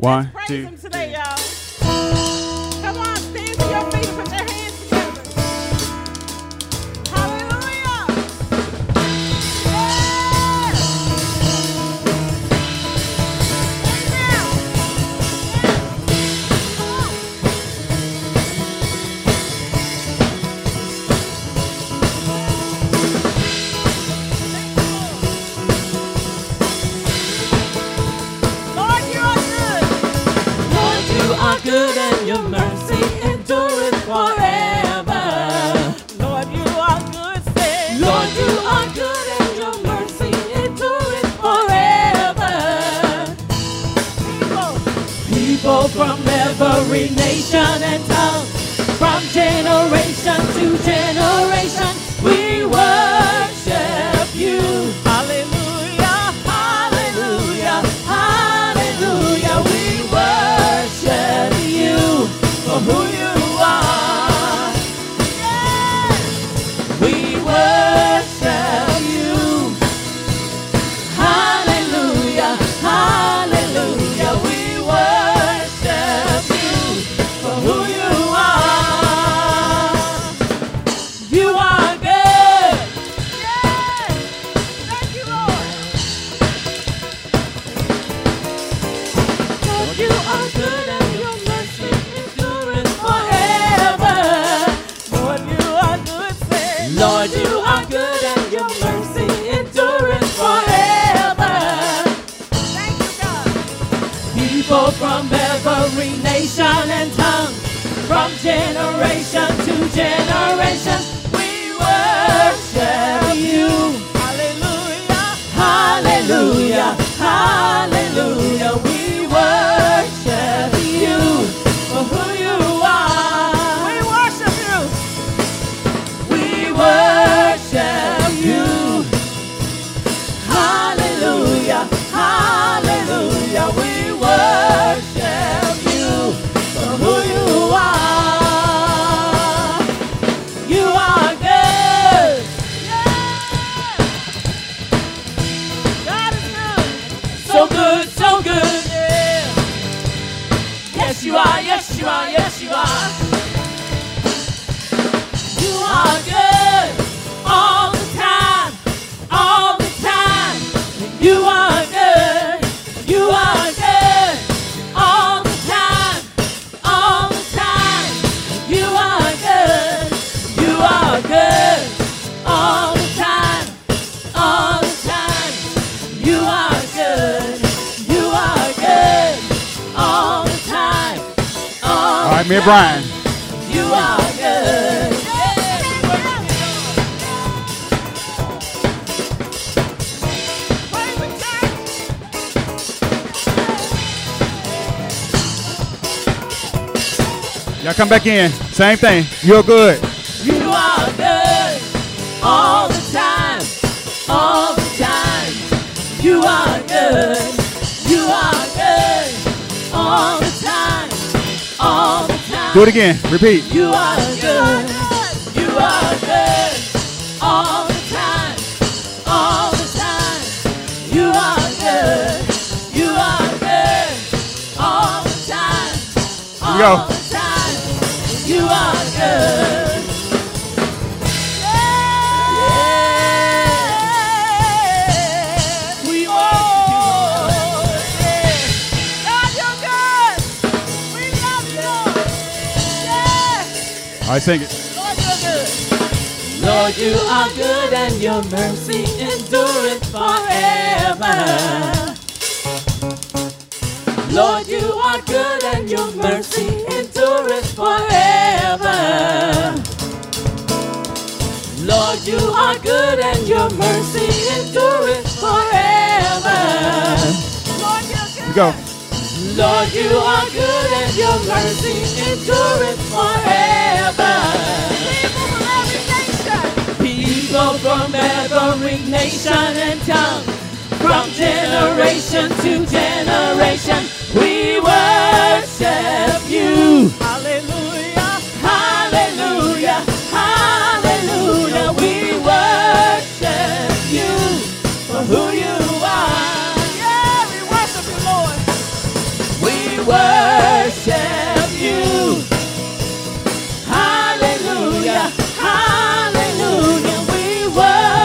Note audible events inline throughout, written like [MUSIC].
One, two, three. every nation and tongue, from generation to generation. Me and Brian. You are good. Y'all come back in. Same thing. You're good. Do it again. Repeat. You are good. You are good. All the time. All the time. You are good. You are good. All the time. All the time. You are good. sing it. Lord, you are good and your mercy endureth forever. Lord, you are good and your mercy endureth forever. Lord, you are good and your mercy endureth forever. Lord, you Go. Lord, you are good your mercy forever. People from every nation, people from every nation and tongue, from generation to generation, we worship you.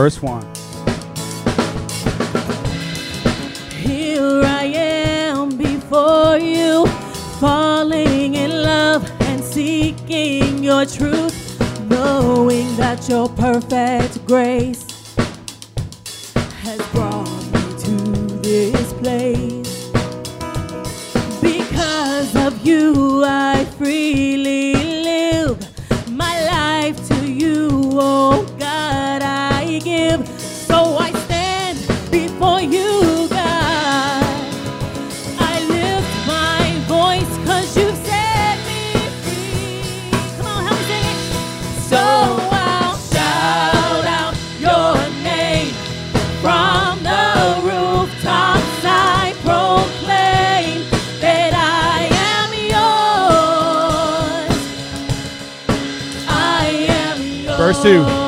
verse 1. Here I am before you, falling in love and seeking your truth, knowing that your perfect grace has brought me to this place. Because of you, I free. too.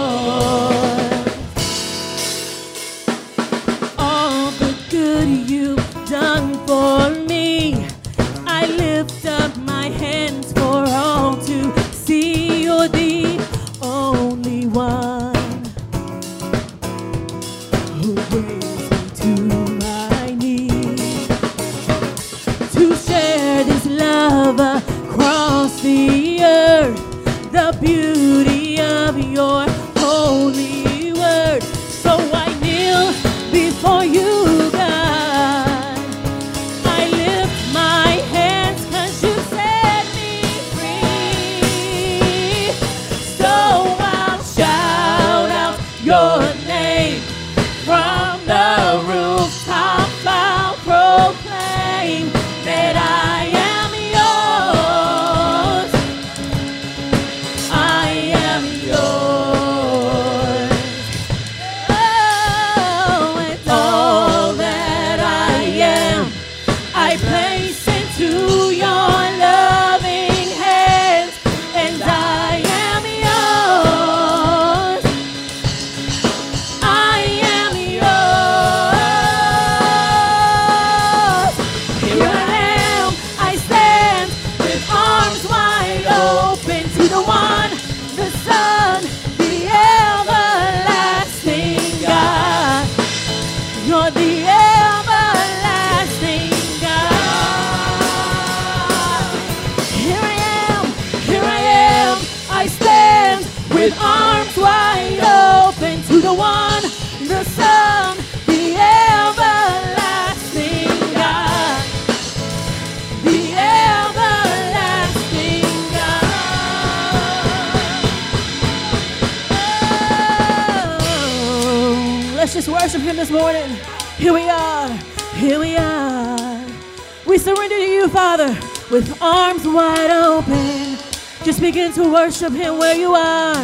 Worship Him where you are.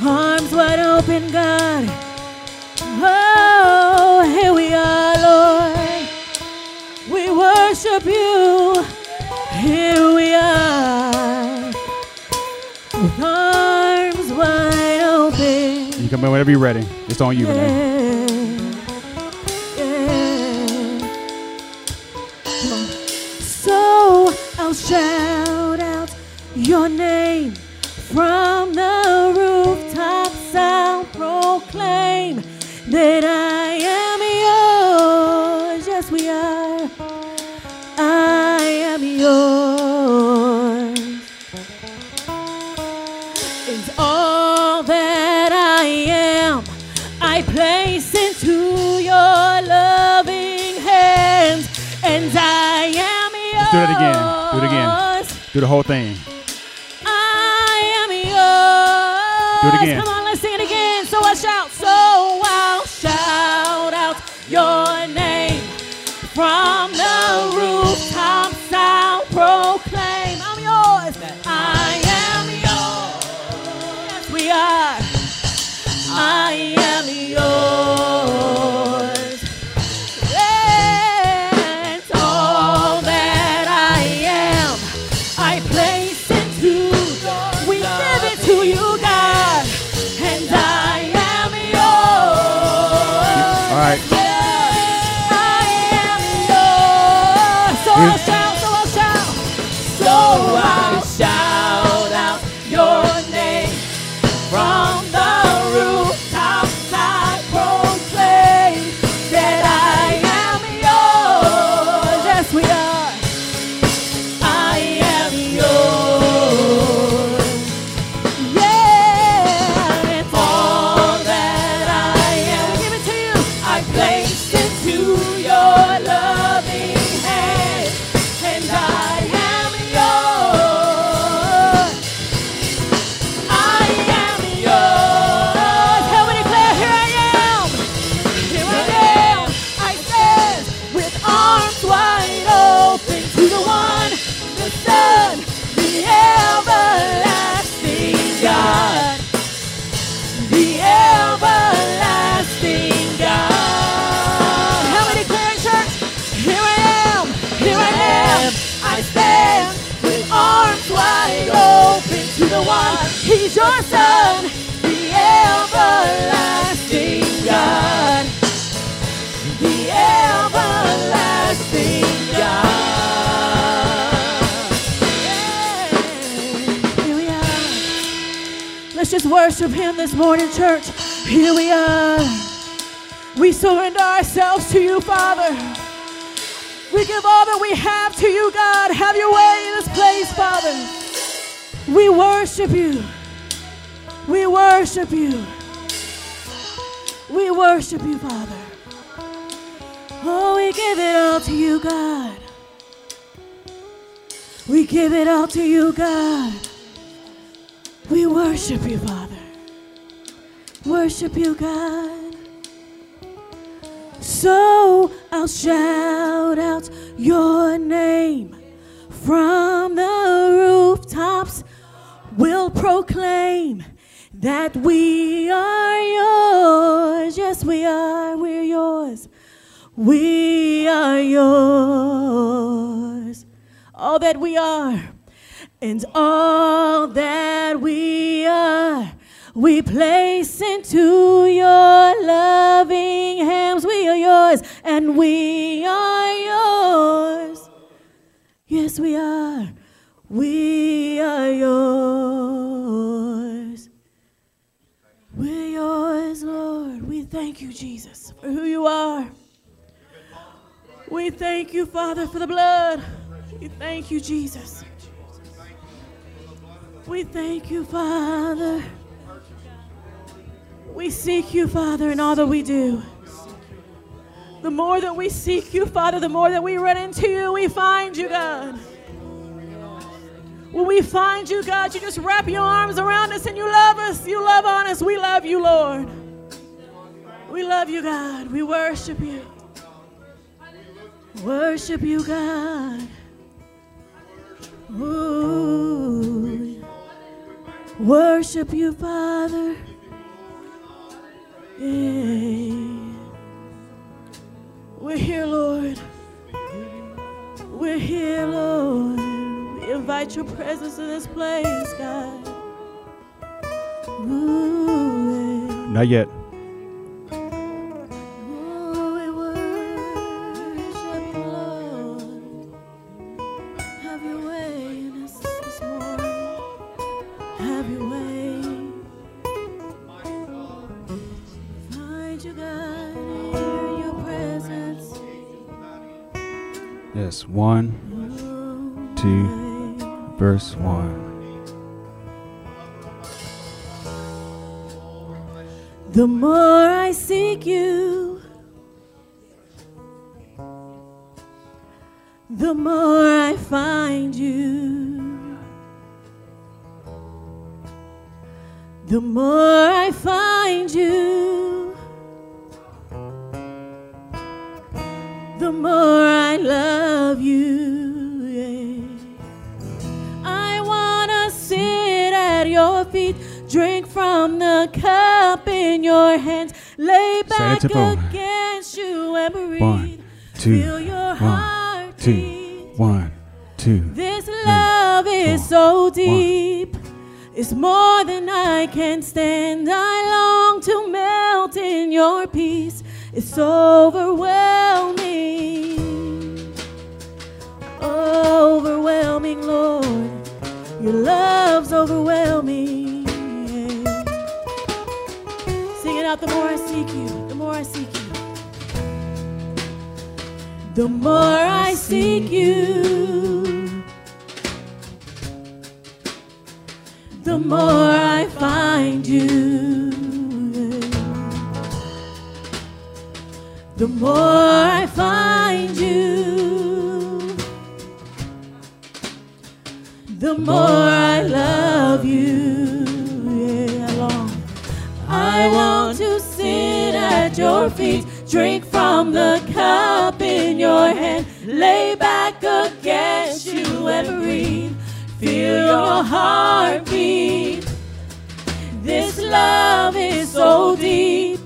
Arms wide open, God. Oh, here we are, Lord. We worship you. Here we are. With arms wide open. You can in whenever you're ready. It's on you. Do the whole thing. I am yours. Do it again. Worship him this morning, church. Here we are. We surrender ourselves to you, Father. We give all that we have to you, God. Have your way in this place, Father. We worship you. We worship you. We worship you, Father. Oh, we give it all to you, God. We give it all to you, God. We worship you, Father. Worship you, God. So I'll shout out your name from the rooftops. We'll proclaim that we are yours. Yes, we are. We're yours. We are yours. All that we are and all that we are, we place into your loving hands. We are yours, and we are yours. Yes, we are. We are yours. We're yours, Lord. We thank you, Jesus, for who you are. We thank you, Father, for the blood. We thank you, Jesus. We thank you, Father. We seek you, Father, in all that we do. The more that we seek you, Father, the more that we run into you, we find you, God. When we find you, God, you just wrap your arms around us and you love us. You love on us. We love you, Lord. We love you, God. We worship you. Worship you, God. Ooh. Worship you, Father. We're here, Lord. We're here, Lord. We invite your presence in this place, God. Ooh, yeah. Not yet. 1 two, verse 1. The more I seek you, the more I find you, the more in your hands, lay back against you and breathe. One, two, Feel your one, heart two, beat. one, two. This love is four, so deep. It's more than I can stand. I long to melt in your peace. It's overwhelming. Overwhelming, Lord. Your love's overwhelming. Out the more I seek you, the more I seek you. The more I seek you, the more I find you. The more I find you, the more I love you. At your feet, drink from the cup in your hand, lay back against you and breathe. Feel your heartbeat. This love is so deep,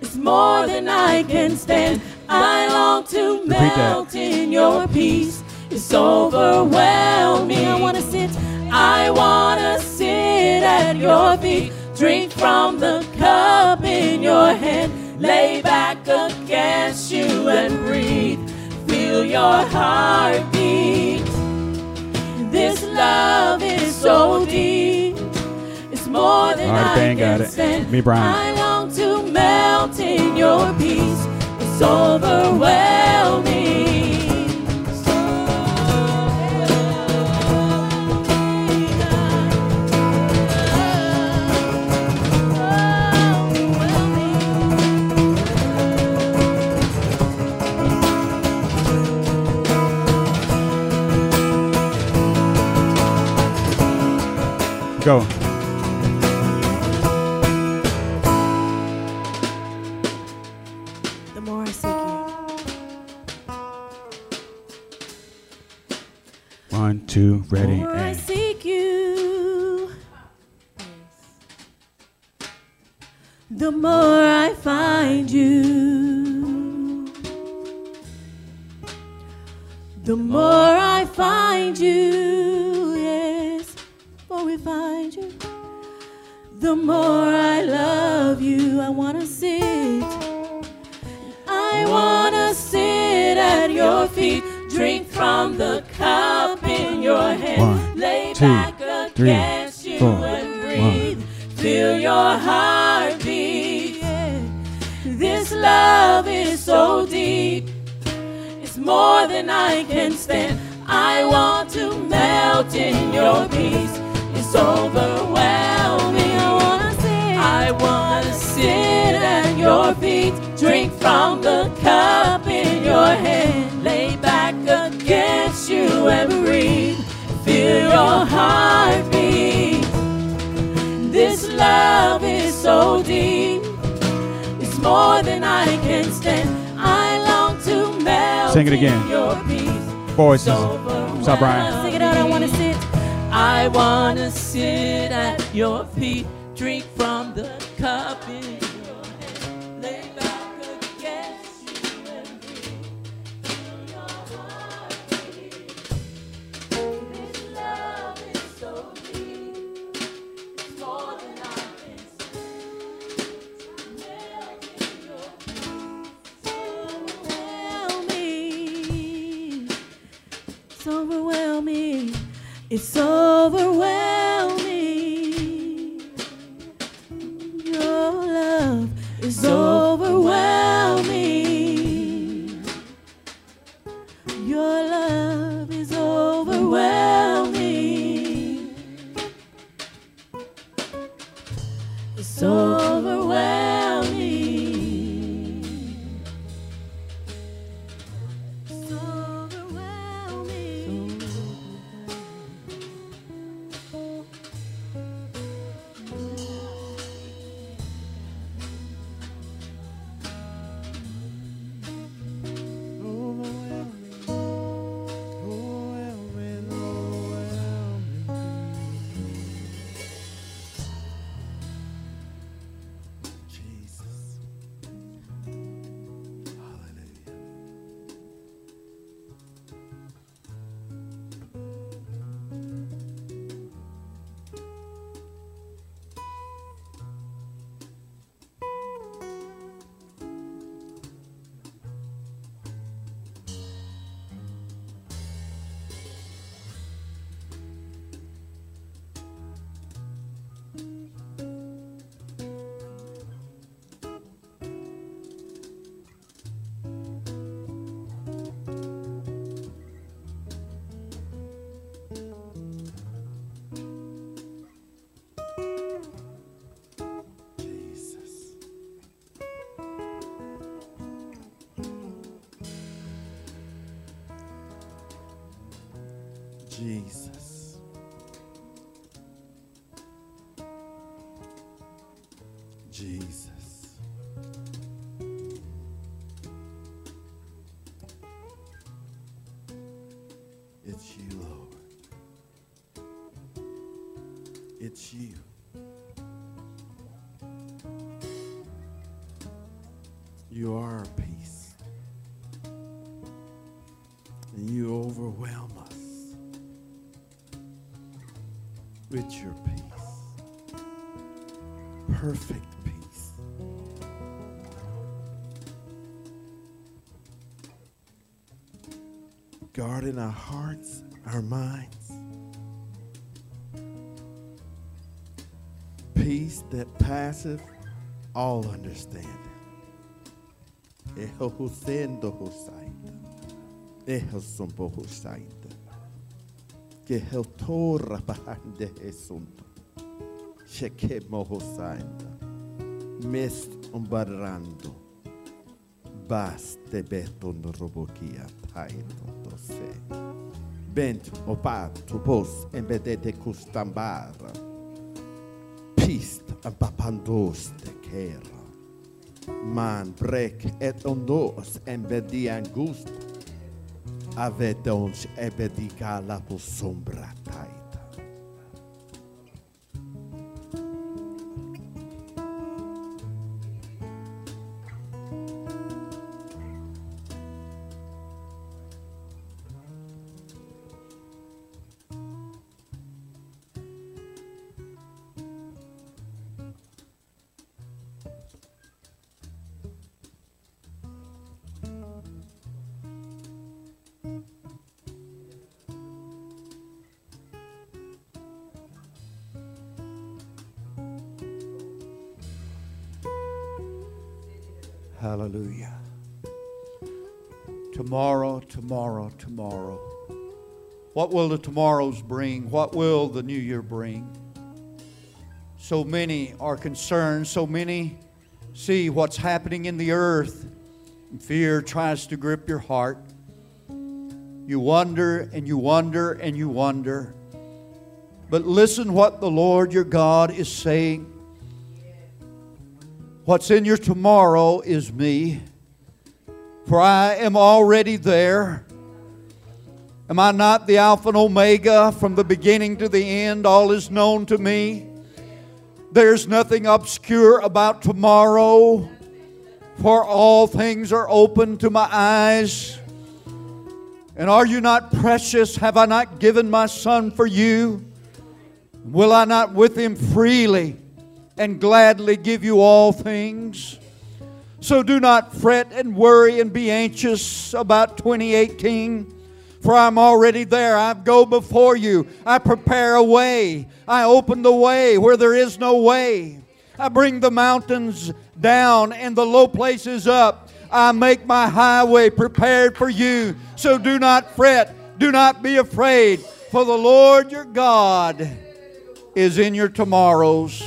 it's more than I can stand. I long to melt in your peace. It's overwhelming. I wanna sit. I wanna sit at your feet. Drink from the cup in your hand. Lay back against you and breathe. Feel your heartbeat. This love is so deep. It's more than right, I got can it. stand. Me, Brian. I long to melt in your peace. It's overwhelming. Two, ready, the more I seek you, the more I find you. The more I find you, yes, more we find you. The more I love you, I wanna sit. I wanna sit at your feet, drink from the cup your hand, One, lay two, back three, against you four, and breathe. Feel your heartbeat. This love is so deep. It's more than I can stand. I want to melt in your peace. It's overwhelming. I wanna sit. I wanna sit at your feet. Drink from the cup in your hand. Lay back against you and breathe. Feel your heartbeat. This love is so deep. It's more than I can stand. I long to melt Sing it in again. your peace. voices. So What's up, Brian? Sing it out. I wanna sit. I wanna sit at your feet, drink from the cup It's overwhelming. Jesus. Jesus. It's you, Lord. It's you. You are with your peace. Perfect peace. Guard in our hearts, our minds. Peace that passeth all understanding. Husaita. Eho sumbo husaita. Que heltora bahande esunto. Sheke mohosaita. Mest umbarando. Bas te beton robokia taito tose. Bent opat tupos embedete custambara. Pist ampapandos te kera. Man brek et ondos embedi angust. avet onde é bedicar lá por sombra. Tomorrows bring? What will the new year bring? So many are concerned, so many see what's happening in the earth. And fear tries to grip your heart. You wonder and you wonder and you wonder. But listen what the Lord your God is saying. What's in your tomorrow is me, for I am already there. Am I not the Alpha and Omega from the beginning to the end? All is known to me. There's nothing obscure about tomorrow, for all things are open to my eyes. And are you not precious? Have I not given my Son for you? Will I not with him freely and gladly give you all things? So do not fret and worry and be anxious about 2018, for I'm already there. I go before you. I prepare a way. I open the way where there is no way. I bring the mountains down and the low places up. I make my highway prepared for you. So do not fret. Do not be afraid, for the Lord your God is in your tomorrows.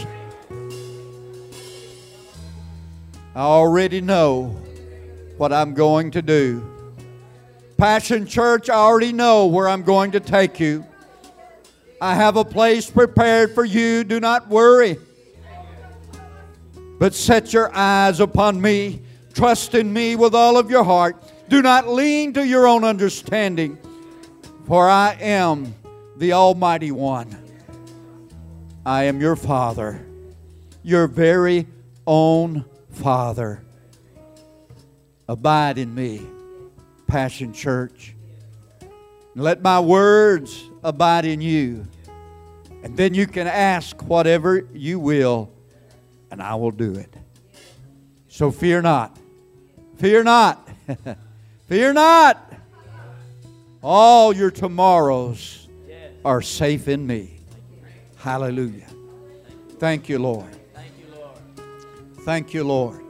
I already know what I'm going to do. Passion Church, I already know where I'm going to take you. I have a place prepared for you. Do not worry. But set your eyes upon me. Trust in me with all of your heart. Do not lean to your own understanding, for I am the Almighty One. I am your Father, your very own Father. Abide in me, Passion Church. Let my words abide in you. And then you can ask whatever you will, and I will do it. So fear not. Fear not. [LAUGHS] fear not. All your tomorrows are safe in me. Hallelujah. Thank you, Lord. Thank you, Lord.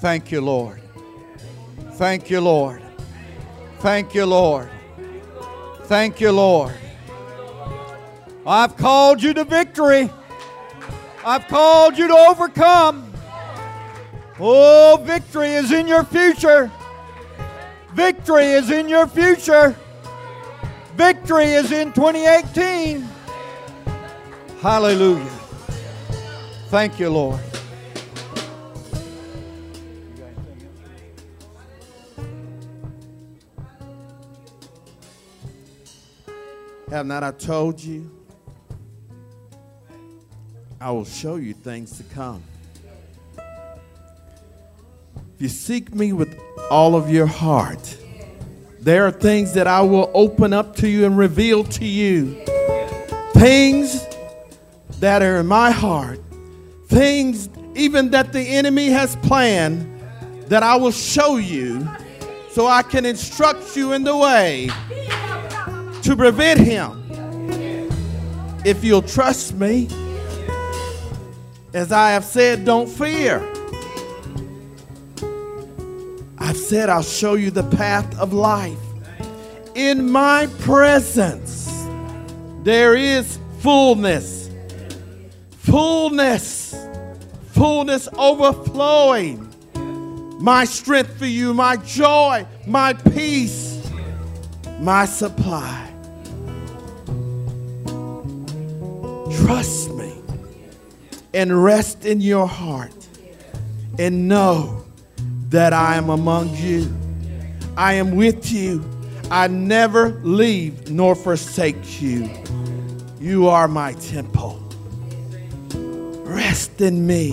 Thank you, Lord. Thank you, Lord. Thank you, Lord. Thank you, Lord. I've called you to victory. I've called you to overcome. Oh, victory is in your future. Victory is in your future. victory is in 2018. Hallelujah. Thank you, Lord. Have not I told you? I will show you things to come. If you seek me with all of your heart, there are things that I will open up to you and reveal to you. Things that are in my heart, things even that the enemy has planned that I will show you so I can instruct you in the way to prevent him. If you'll trust me, as I have said, don't fear. I've said I'll show you the path of life. In my presence, there is fullness, fullness, fullness overflowing. My strength for you, my joy, my peace, my supply. Trust me and rest in your heart and know that I am among you. I am with you. I never leave nor forsake you. You are my temple. Rest in me.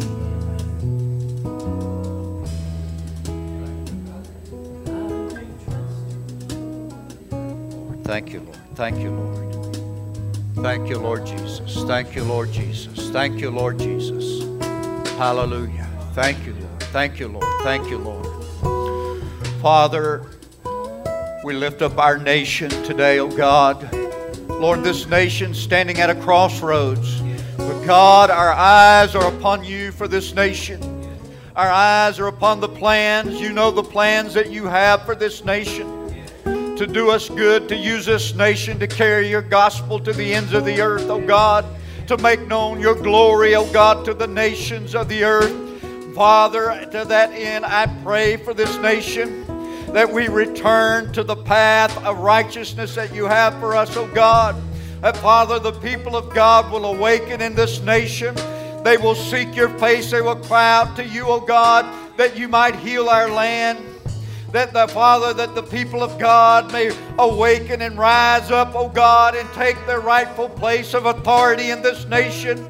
Thank you, Lord. Thank you, Lord. Thank you, Lord Jesus. Thank you, Lord Jesus. Thank you, Lord Jesus. Hallelujah. Thank you, Lord. Thank you, Lord. Thank you, Lord. Father, we lift up our nation today, oh God. Lord, this nation standing at a crossroads. But God, our eyes are upon you for this nation. Our eyes are upon the plans. You know the plans that you have for this nation to do us good, to use this nation to carry your gospel to the ends of the earth, O God, to make known your glory, O God, to the nations of the earth. Father, to that end, I pray for this nation that we return to the path of righteousness that you have for us, O God. That, Father, the people of God will awaken in this nation. They will seek your face. They will cry out to you, O God, that you might heal our land that the Father, that the people of God may awaken and rise up, oh God, and take their rightful place of authority in this nation.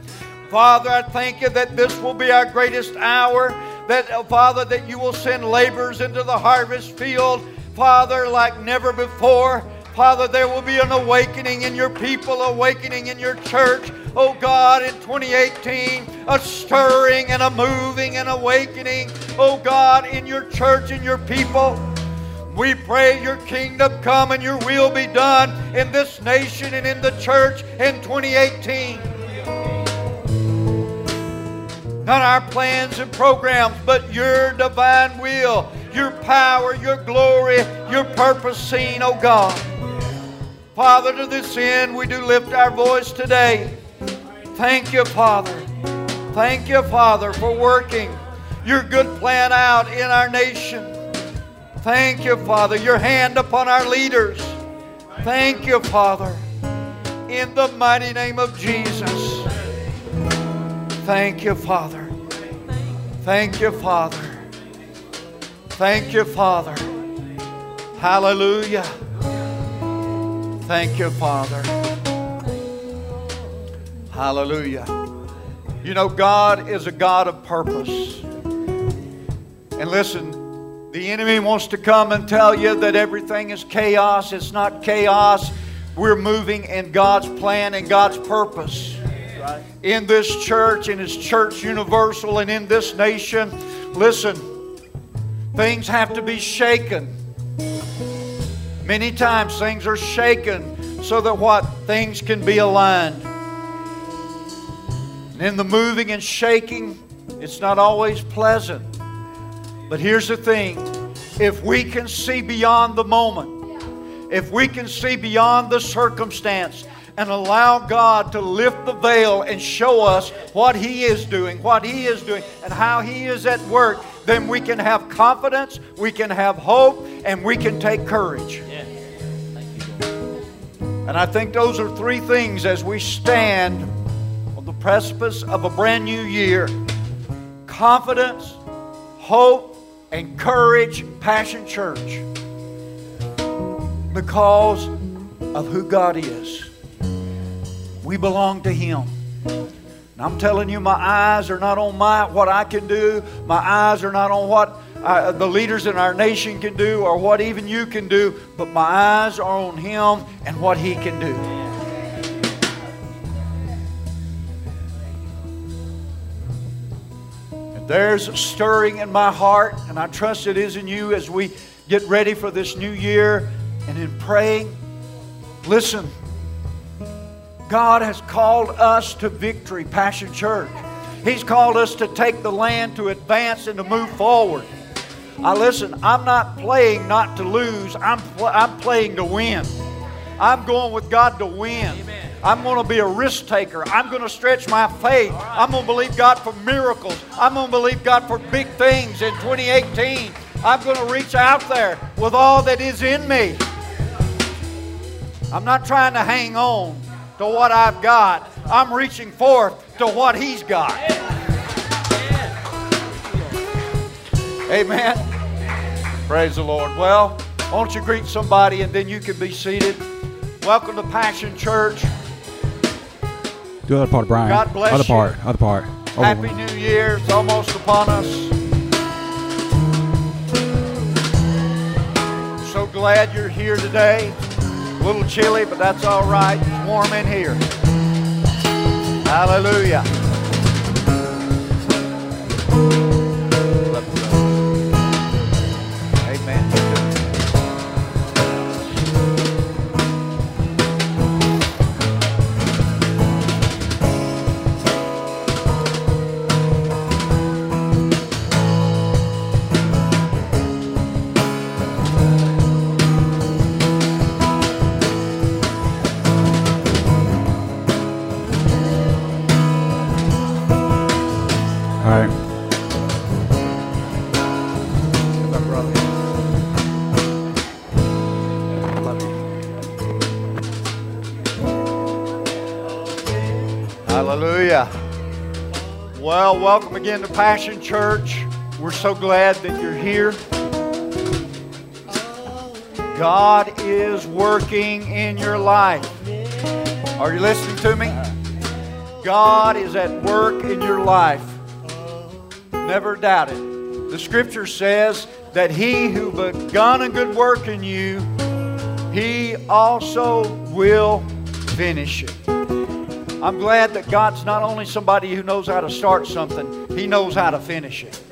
Father, I thank you that this will be our greatest hour. That, Father, that you will send laborers into the harvest field, Father, like never before. Father, there will be an awakening in your people, awakening in your church. Oh God, in 2018, a stirring and a moving and awakening. Oh God, in your church and your people. We pray your kingdom come and your will be done in this nation and in the church in 2018. Not our plans and programs, but your divine will, your power, your glory, your purpose seen, oh God. Father, to this end, we do lift our voice today. Thank you, Father. Thank you, Father, for working your good plan out in our nation. Thank you, Father, your hand upon our leaders. Thank you, Father, in the mighty name of Jesus. Thank you, Father. Thank you, Father. Thank you, Father. Hallelujah. Thank you, Father. Hallelujah. You know, God is a God of purpose. And listen, the enemy wants to come and tell you that everything is chaos. It's not chaos. We're moving in God's plan and God's purpose. In this church, in His church universal, and in this nation, listen, things have to be shaken. Many times things are shaken so that what? Things can be aligned. And in the moving and shaking, it's not always pleasant. But here's the thing if we can see beyond the moment, if we can see beyond the circumstance, and allow God to lift the veil and show us what He is doing, what He is doing, and how He is at work, then we can have confidence, we can have hope, and we can take courage. And I think those are three things as we stand on the precipice of a brand new year confidence, hope, and courage, Passion Church. Because of who God is. We belong to Him. And I'm telling you, my eyes are not on my what I can do. My eyes are not on what uh, the leaders in our nation can do or what even you can do, but my eyes are on Him and what He can do. And there's a stirring in my heart, and I trust it is in you as we get ready for this new year and in praying. Listen, God has called us to victory, Passion Church. He's called us to take the land, to advance, and to move forward. I listen, I'm not playing not to lose, I'm, pl- I'm playing to win. I'm going with God to win. I'm going to be a risk taker. I'm going to stretch my faith. I'm going to believe God for miracles. I'm going to believe God for big things in 2018. I'm going to reach out there with all that is in me. I'm not trying to hang on to what I've got. I'm reaching forth to what He's got. Amen. Praise the Lord. Well, won't you greet somebody and then you can be seated? Welcome to Passion Church. Do the other part, Brian. God bless Other you. part. Other part. Over Happy with. New Year. It's almost upon us. So glad you're here today. A little chilly, but that's all right. It's warm in here. Hallelujah. Welcome again to Passion Church. We're so glad that you're here. God is working in your life. Are you listening to me? God is at work in your life. Never doubt it. The scripture says that he who begun a good work in you, he also will finish it. I'm glad that God's not only somebody who knows how to start something, He knows how to finish it.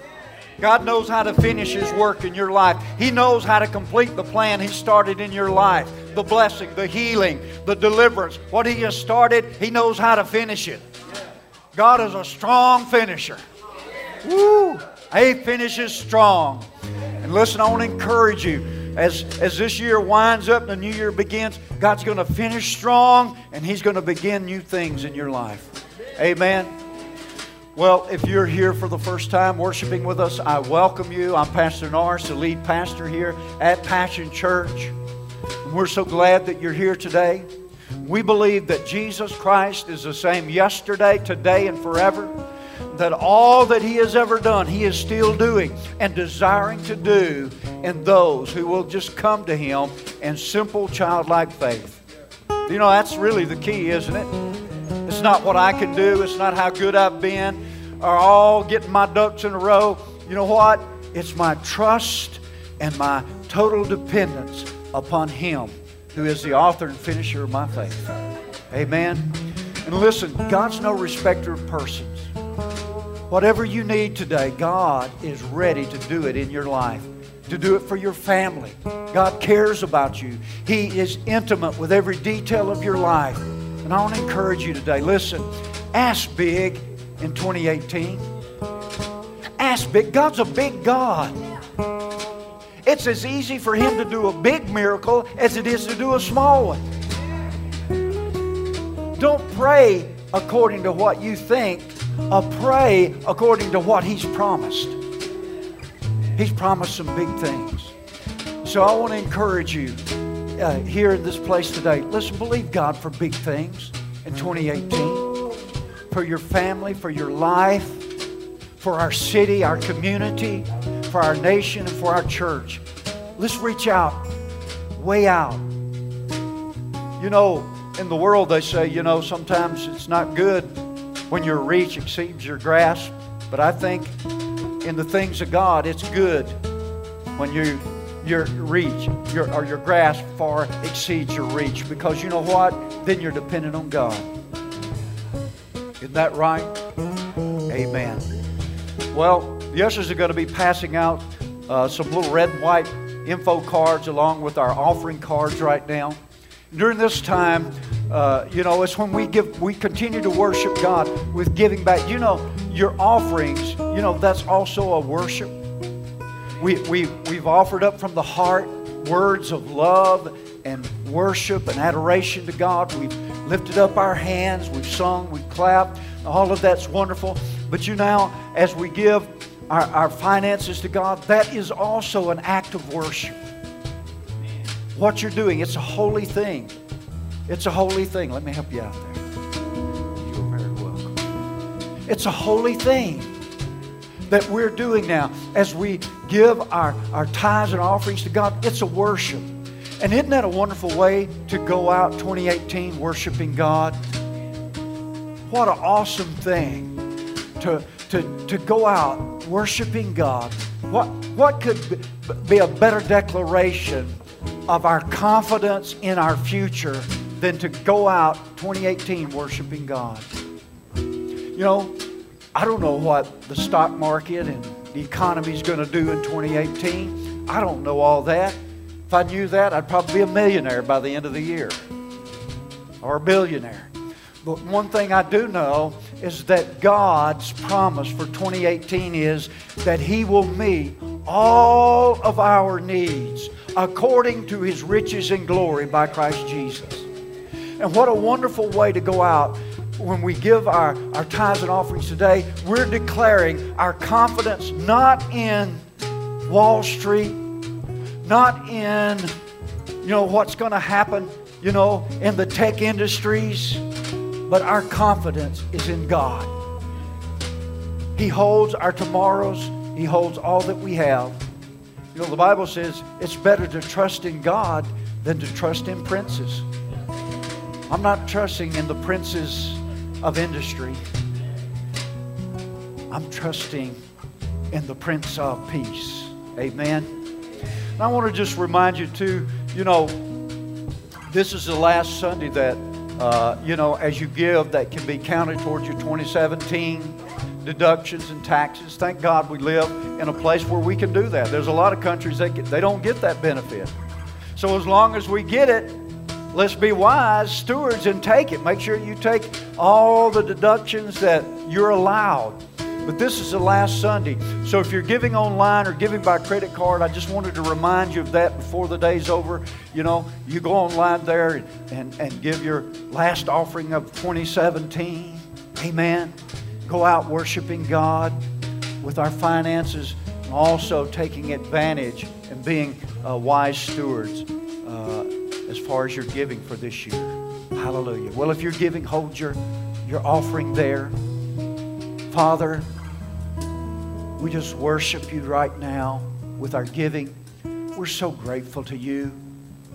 God knows how to finish His work in your life. He knows how to complete the plan He started in your life the blessing, the healing, the deliverance. What He has started, He knows how to finish it. God is a strong finisher. Woo! He finishes strong. And listen, I want to encourage you as, as this year winds up and the new year begins, God's going to finish strong and He's going to begin new things in your life. Amen. Well, if you're here for the first time worshiping with us, I welcome you. I'm Pastor Norris, the lead pastor here at Passion Church. And we're so glad that you're here today. We believe that Jesus Christ is the same yesterday, today, and forever. That all that He has ever done, He is still doing and desiring to do in those who will just come to Him in simple childlike faith. You know, that's really the key, isn't it? It's not what I can do, it's not how good I've been, or all getting my ducks in a row. You know what? It's my trust and my total dependence upon Him who is the author and finisher of my faith. Amen. And listen, God's no respecter of persons. Whatever you need today, God is ready to do it in your life, to do it for your family. God cares about you, He is intimate with every detail of your life. And I want to encourage you today listen, ask big in 2018. Ask big. God's a big God. It's as easy for Him to do a big miracle as it is to do a small one. Don't pray according to what you think, uh, pray according to what He's promised. He's promised some big things. So I want to encourage you uh, here in this place today, listen, believe God for big things in 2018, for your family, for your life, for our city, our community, for our nation, and for our church. Let's reach out, way out. You know, in the world, they say, you know, sometimes it's not good when your reach exceeds your grasp, but I think in the things of God, it's good when you your reach your, or your grasp far exceeds your reach because you know what? Then you're dependent on God. Isn't that right? Amen. Well, the ushers are going to be passing out uh, some little red and white info cards along with our offering cards right now. During this time, uh, you know, it's when we give, we continue to worship God with giving back. You know, your offerings, you know, that's also a worship. We, we, we've offered up from the heart words of love and worship and adoration to God. We've lifted up our hands, we've sung, we've clapped. All of that's wonderful. But you now, as we give our, our finances to God, that is also an act of worship. What you're doing, it's a holy thing. It's a holy thing. Let me help you out there. You're very welcome. It's a holy thing that we're doing now as we give our, our tithes and offerings to God. It's a worship. And isn't that a wonderful way to go out 2018 worshiping God? What an awesome thing to, to, to go out worshiping God. What, what could be a better declaration of our confidence in our future than to go out 2018 worshiping God? You know, I don't know what the stock market and the economy is going to do in 2018. I don't know all that. If I knew that, I'd probably be a millionaire by the end of the year or a billionaire. But one thing I do know is that God's promise for 2018 is that He will meet all of our needs according to His riches and glory by Christ Jesus. And what a wonderful way to go out when we give our, our tithes and offerings today. We're declaring our confidence not in Wall Street, not in you know what's going to happen, you know, in the tech industries but our confidence is in God. He holds our tomorrows, He holds all that we have. You know, the Bible says it's better to trust in God than to trust in princes. I'm not trusting in the princes of industry. I'm trusting in the Prince of Peace. Amen. And I want to just remind you, too, you know, this is the last Sunday that uh, you know, as you give, that can be counted towards your 2017 deductions and taxes. Thank God we live in a place where we can do that. There's a lot of countries that get, they don't get that benefit. So as long as we get it, let's be wise stewards and take it. Make sure you take all the deductions that you're allowed. But this is the last Sunday. So if you're giving online or giving by credit card, I just wanted to remind you of that before the day's over. You know, you go online there and, and, give your last offering of 2017. Amen. Go out worshiping God with our finances and also taking advantage and being uh, wise stewards uh, as far as your giving for this year. Hallelujah. Well, if you're giving, hold your, your offering there. Father, we just worship you right now with our giving. We're so grateful to you.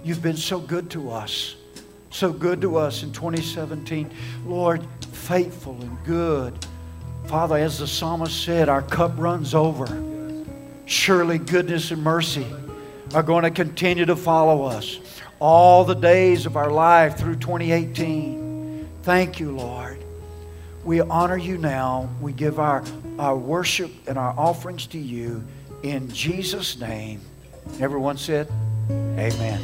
You've been so good to us, so good to us in 2017. Lord, faithful and good. Father, as the psalmist said, our cup runs over. Surely goodness and mercy are going to continue to follow us all the days of our life through 2018. Thank you, Lord. We honor you now. We give our, our worship and our offerings to you in Jesus' name. Everyone said, Amen.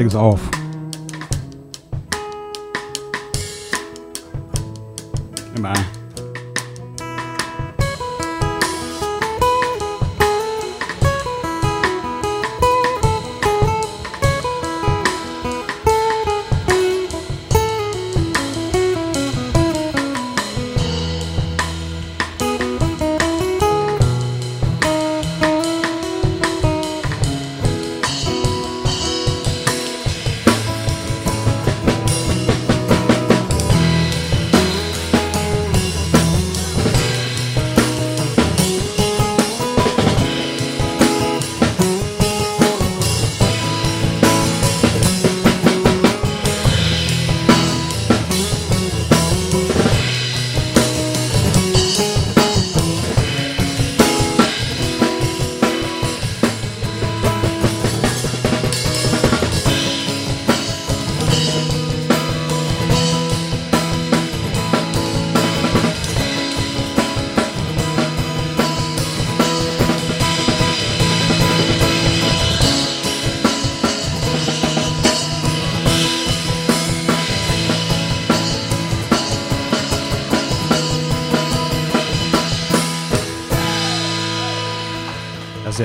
I think it's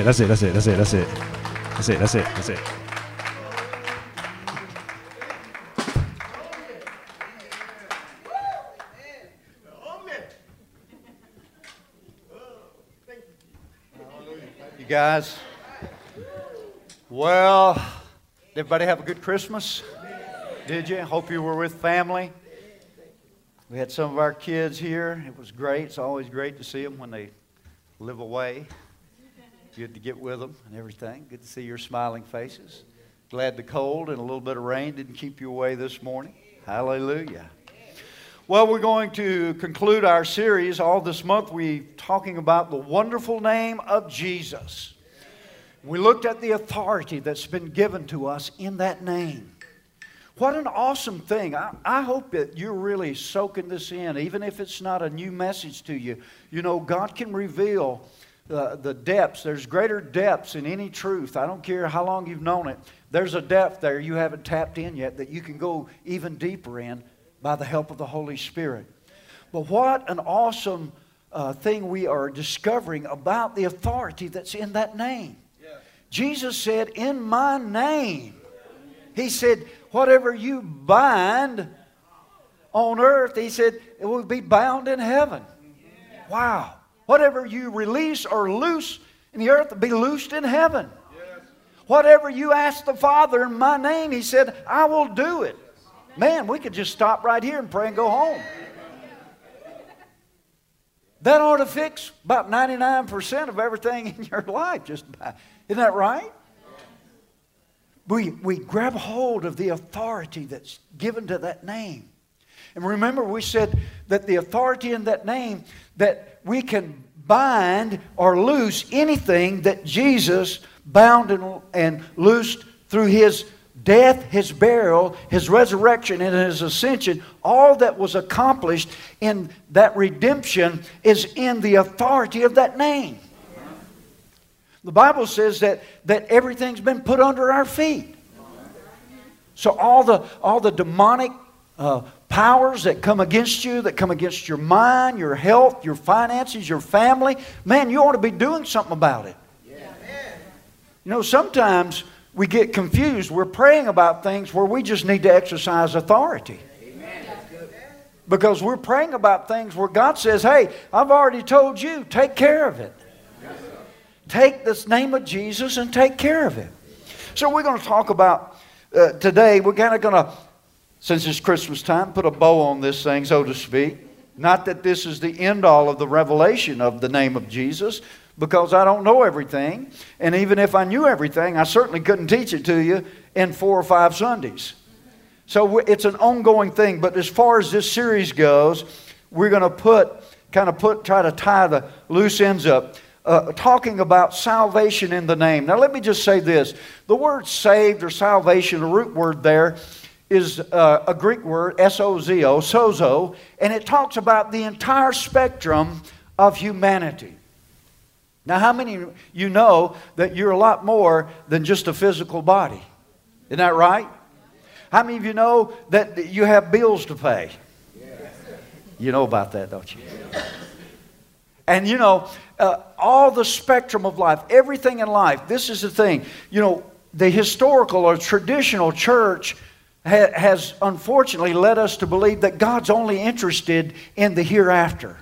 That's it. That's it. That's it. That's it. That's it. That's it. That's it. You guys. Well, everybody have a good Christmas? Did you? Hope you were with family. We had some of our kids here. It was great. It's always great to see them when they live away. Good to get with them and everything. Good to see your smiling faces. Glad the cold and a little bit of rain didn't keep you away this morning. Hallelujah. Well, we're going to conclude our series. All this month, we're talking about the wonderful name of Jesus. We looked at the authority that's been given to us in that name. What an awesome thing. I, I, hope that you're really soaking this in, even if it's not a new message to you. You know, God can reveal uh, the depths. There's greater depths in any truth. I don't care how long you've known it. There's a depth there you haven't tapped in yet that you can go even deeper in by the help of the Holy Spirit. But what an awesome uh, thing we are discovering about the authority that's in that name. Jesus said, In my name. He said, Whatever you bind on earth, he said, it will be bound in heaven. Wow. Whatever you release or loose in the earth be loosed in heaven. Whatever you ask the Father in my name, he said, I will do it. Man, we could just stop right here and pray and go home. That ought to fix about 99% of everything [LAUGHS] in your life. Just by, isn't that right? we, we grab hold of the authority that's given to that name. And remember, we said that the authority in that name, that we can bind or loose anything that Jesus bound and, and loosed through his death, his burial, his resurrection, and his ascension. All that was accomplished in that redemption is in the authority of that name. The Bible says that, that everything's been put under our feet. So all the, all the demonic uh, powers that come against you, that come against your mind, your health, your finances, your family, man, you ought to be doing something about it. You know, sometimes we get confused. We're praying about things where we just need to exercise authority. Because we're praying about things where God says, hey, I've already told you, take care of it. Take this name of Jesus and take care of it. So we're going to talk about uh, today. We're kind of going to, since it's Christmas time, put a bow on this thing, so to speak. Not that this is the end all of the revelation of the name of Jesus, because I don't know everything. And even if I knew everything, I certainly couldn't teach it to you in four or five Sundays. So it's an ongoing thing. But as far as this series goes, we're going to put, kind of put, try to tie the loose ends up uh, talking about salvation in the name. Now, let me just say this the word saved or salvation, the root word there, is uh, a Greek word, S O Z O, sozo, and it talks about the entire spectrum of humanity. Now, how many of you know that you're a lot more than just a physical body? Isn't that right? How many of you know that you have bills to pay? You know about that, don't you? And you know, uh, all the spectrum of life, everything in life. This is the thing. You know, the historical or traditional church ha- has unfortunately led us to believe that God's only interested in the hereafter.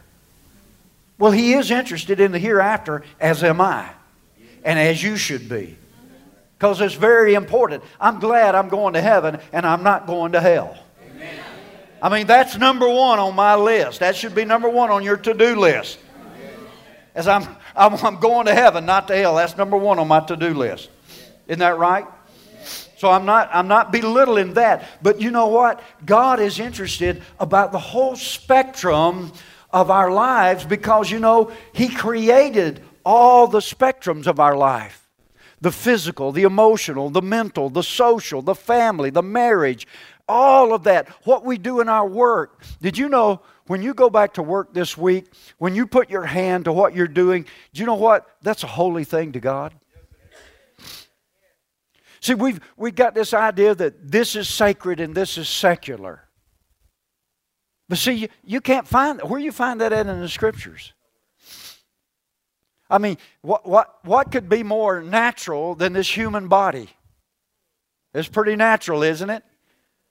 Well, He is interested in the hereafter, as am I, and as you should be. Because it's very important. I'm glad I'm going to heaven and I'm not going to hell. I mean, that's number one on my list. That should be number one on your to do list as I'm, I'm, I'm going to heaven, not to hell. That's number one on my to do list. Isn't that right? So I'm not, I'm not belittling that. But you know what? God is interested about the whole spectrum of our lives because, you know, He created all the spectrums of our life the physical, the emotional, the mental, the social, the family, the marriage, all of that. What we do in our work. Did you know when you go back to work this week, when you put your hand to what you're doing, do you know what? That's a holy thing to God. See, we've, we've got this idea that this is sacred and this is secular. But see, you, you can't find where you find that at in the scriptures. I mean, what, what, what could be more natural than this human body? It's pretty natural, isn't it?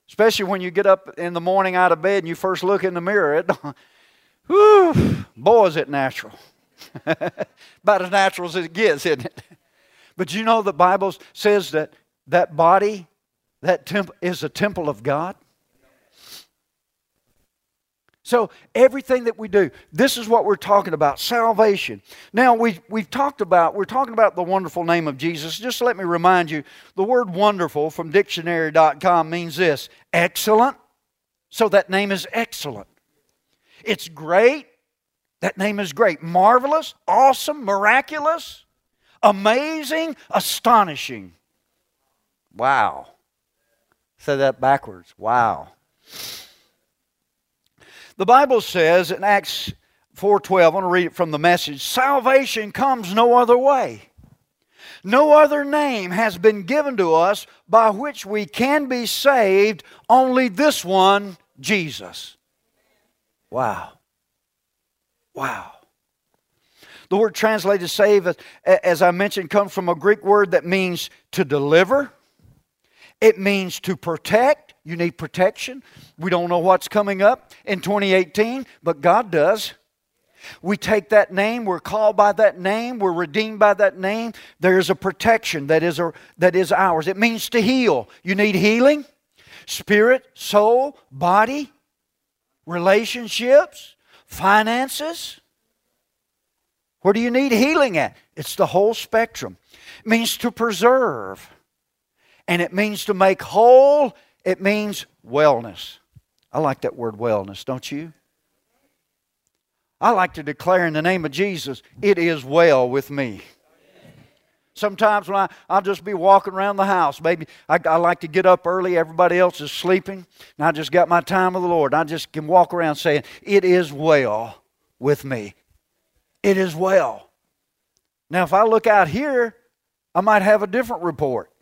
Especially when you get up in the morning out of bed and you first look in the mirror. It, [LAUGHS] whew, boy, is it natural. [LAUGHS] About as natural as it gets, isn't it? But you know the Bible says that that body, that temple is a temple of God. So everything that we do, this is what we're talking about, salvation. Now we we've talked about we're talking about the wonderful name of Jesus. Just let me remind you, the word wonderful from dictionary.com means this, excellent. So that name is excellent. It's great. That name is great. Marvelous, awesome, miraculous, amazing, astonishing. Wow. Say that backwards. Wow. The Bible says in Acts 4:12, I want to read it from the message, salvation comes no other way. No other name has been given to us by which we can be saved, only this one, Jesus. Wow. Wow. The word translated save, as I mentioned, comes from a Greek word that means to deliver. It means to protect. You need protection. We don't know what's coming up in 2018, but God does. We take that name, we're called by that name, we're redeemed by that name. There's a protection that is, a, that is ours. It means to heal. You need healing, spirit, soul, body, relationships, finances. Where do you need healing at? It's the whole spectrum. It means to preserve, and it means to make whole it means wellness. I like that word wellness, don't you? I like to declare in the name of Jesus, it is well with me. Sometimes when I, I'll just be walking around the house, maybe I, I like to get up early, everybody else is sleeping, and I just got my time with the Lord. I just can walk around saying, It is well with me. It is well. Now, if I look out here, I might have a different report.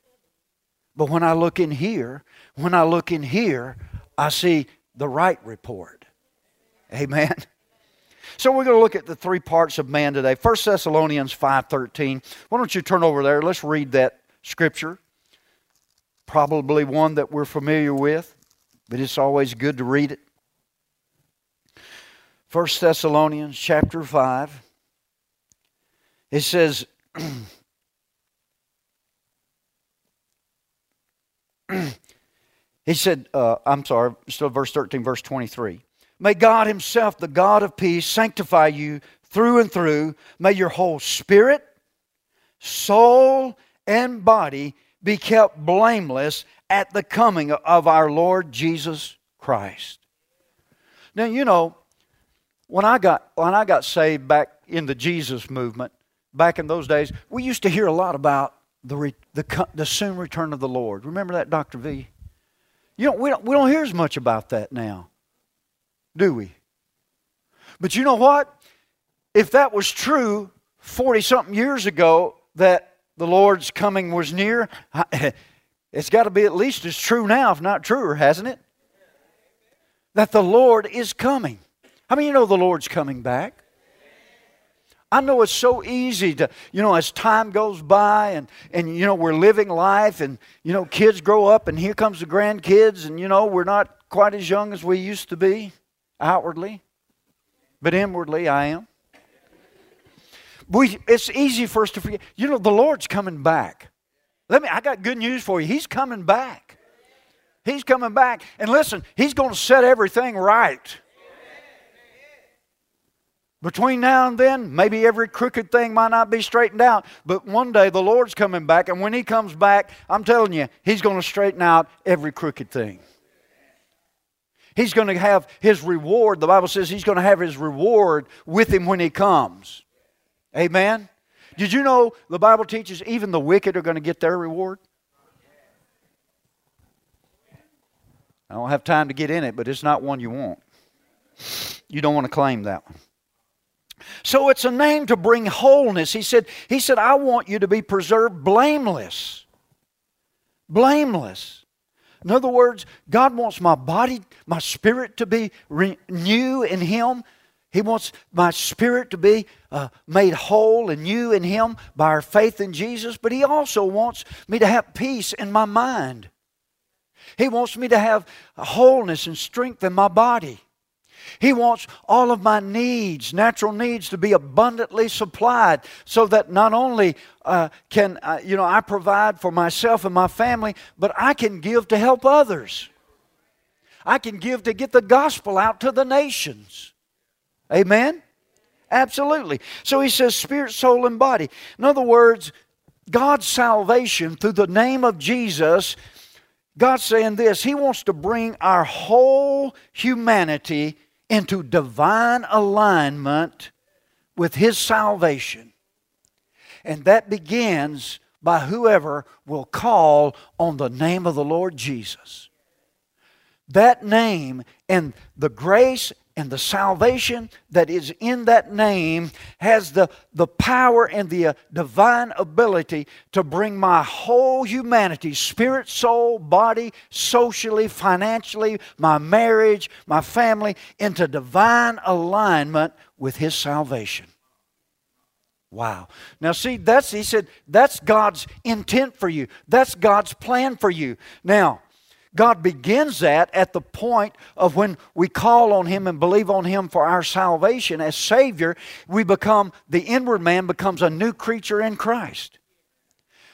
But when I look in here, when I look in here, I see the right report. Amen. So we're going to look at the three parts of man today. 1 Thessalonians 5:13. Why don't you turn over there? Let's read that scripture. Probably one that we're familiar with, but it's always good to read it. 1 Thessalonians chapter 5. It says [CLEARS THROAT] [CLEARS THROAT] he said, uh, I'm sorry, still verse 13, verse 23. May God Himself, the God of peace, sanctify you through and through. May your whole spirit, soul, and body be kept blameless at the coming of our Lord Jesus Christ. Now, you know, when I got, when I got saved back in the Jesus movement, back in those days, we used to hear a lot about the, re, the, the soon return of the Lord. Remember that, Dr. V? You know, we, don't, we don't hear as much about that now, do we? But you know what? If that was true 40 something years ago that the Lord's coming was near, [LAUGHS] it's got to be at least as true now, if not truer, hasn't it? That the Lord is coming. How many you know the Lord's coming back? I know it's so easy to, you know, as time goes by and, and, you know, we're living life and, you know, kids grow up and here comes the grandkids and, you know, we're not quite as young as we used to be outwardly, but inwardly I am. We, it's easy for us to forget. You know, the Lord's coming back. Let me, I got good news for you. He's coming back. He's coming back. And listen, He's going to set everything right. Between now and then, maybe every crooked thing might not be straightened out, but one day the Lord's coming back, and when He comes back, I'm telling you, He's going to straighten out every crooked thing. He's going to have His reward. The Bible says He's going to have His reward with Him when He comes. Amen? Did you know the Bible teaches even the wicked are going to get their reward? I don't have time to get in it, but it's not one you want. You don't want to claim that one. So it's a name to bring wholeness. He said, he said, I want you to be preserved blameless. Blameless. In other words, God wants my body, my spirit to be new in Him. He wants my spirit to be uh, made whole and new in Him by our faith in Jesus, but He also wants me to have peace in my mind. He wants me to have wholeness and strength in my body. He wants all of my needs, natural needs, to be abundantly supplied so that not only uh, can uh, you know I provide for myself and my family, but I can give to help others. I can give to get the gospel out to the nations. Amen? Absolutely. So he says spirit, soul, and body. In other words, God's salvation through the name of Jesus, God's saying this He wants to bring our whole humanity into divine alignment with His salvation. And that begins by whoever will call on the name of the Lord Jesus. That name and the grace and the salvation that is in that name has the, the power and the uh, divine ability to bring my whole humanity spirit, soul, body, socially, financially, my marriage, my family into divine alignment with His salvation. Wow. Now, see, that's, he said, that's God's intent for you. That's God's plan for you. Now, God begins that at the point of when we call on Him and believe on Him for our salvation as Savior, we become, the inward man becomes a new creature in Christ.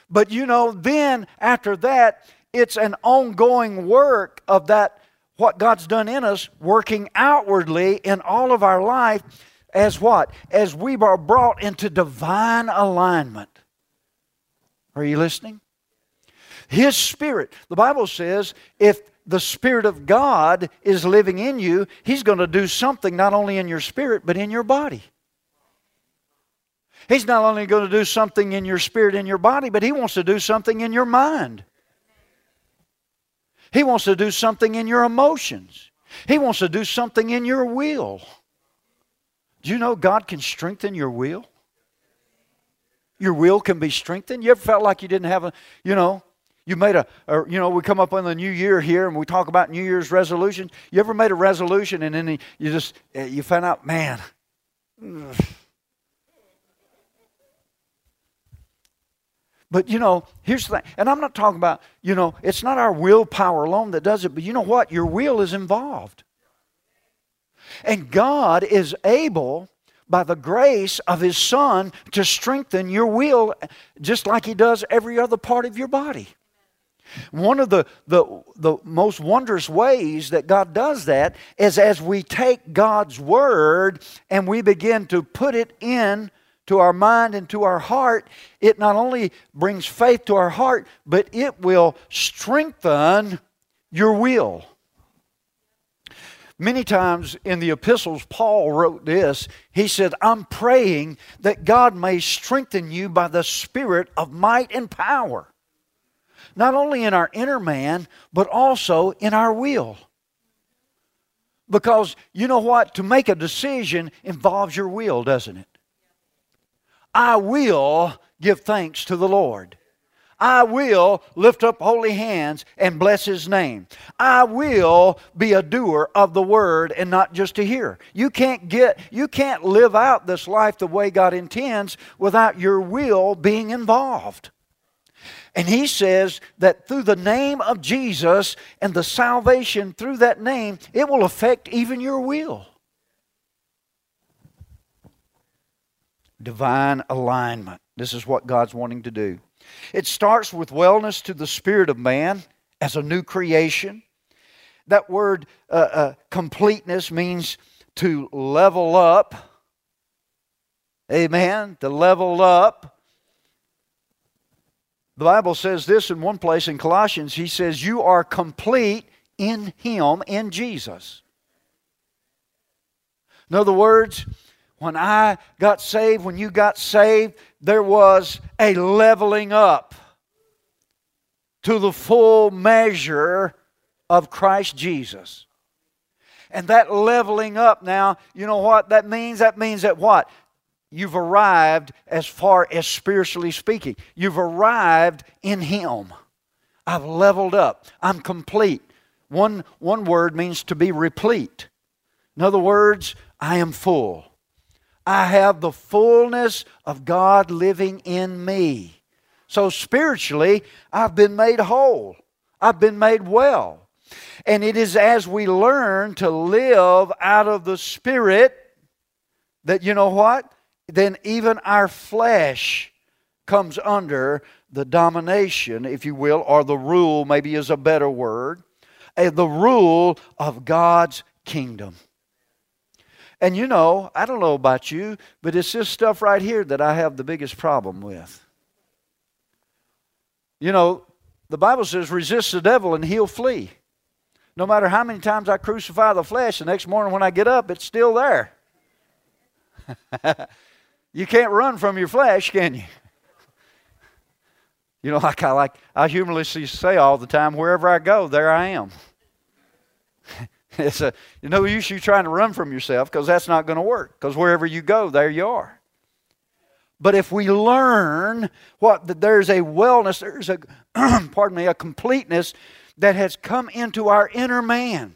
But you know, then after that, it's an ongoing work of that, what God's done in us, working outwardly in all of our life as what? As we are brought into divine alignment. Are you listening? His Spirit. The Bible says if the Spirit of God is living in you, He's going to do something not only in your spirit, but in your body. He's not only going to do something in your spirit, in your body, but He wants to do something in your mind. He wants to do something in your emotions. He wants to do something in your will. Do you know God can strengthen your will? Your will can be strengthened. You ever felt like you didn't have a, you know, you made a, a, you know, we come up on the new year here and we talk about New Year's resolutions. You ever made a resolution and then you just, eh, you find out, man, [SIGHS] But you know, here's the thing, and I'm not talking about, you know, it's not our willpower alone that does it, but you know what? Your will is involved. And God is able, by the grace of His Son, to strengthen your will just like He does every other part of your body. One of the, the, the most wondrous ways that God does that is as we take God's Word and we begin to put it in to our mind and to our heart, it not only brings faith to our heart, but it will strengthen your will. Many times in the epistles, Paul wrote this. He said, I'm praying that God may strengthen you by the Spirit of might and power not only in our inner man, but also in our will. Because you know what? To make a decision involves your will, doesn't it? I will give thanks to the Lord. I will lift up holy hands and bless his name. I will be a doer of the word and not just a hearer. You can't get you can't live out this life the way God intends without your will being involved. And he says that through the name of Jesus and the salvation through that name, it will affect even your will. Divine alignment. This is what God's wanting to do. It starts with wellness to the spirit of man as a new creation. That word uh, uh, completeness means to level up. Amen. To level up. The Bible says this in one place in Colossians. He says, You are complete in Him, in Jesus. In other words, when I got saved, when you got saved, there was a leveling up to the full measure of Christ Jesus. And that leveling up now, you know what that means? That means that what? You've arrived as far as spiritually speaking. You've arrived in Him. I've leveled up. I'm complete. One, one word means to be replete. In other words, I am full. I have the fullness of God living in me. So spiritually, I've been made whole. I've been made well. And it is as we learn to live out of the Spirit that, you know what? Then even our flesh comes under the domination, if you will, or the rule, maybe is a better word, uh, the rule of God's kingdom. And you know, I don't know about you, but it's this stuff right here that I have the biggest problem with. You know, the Bible says, resist the devil and he'll flee. No matter how many times I crucify the flesh, the next morning when I get up, it's still there. [LAUGHS] you can't run from your flesh, can you? You know, like I like I humorously say all the time, wherever I go, there I am. [LAUGHS] it's a you know use you trying to run from yourself because that's not going to work. Because wherever you go, there you are. But if we learn what that there's a wellness, there's a [CLEARS THROAT] pardon me, a completeness that has come into our inner man.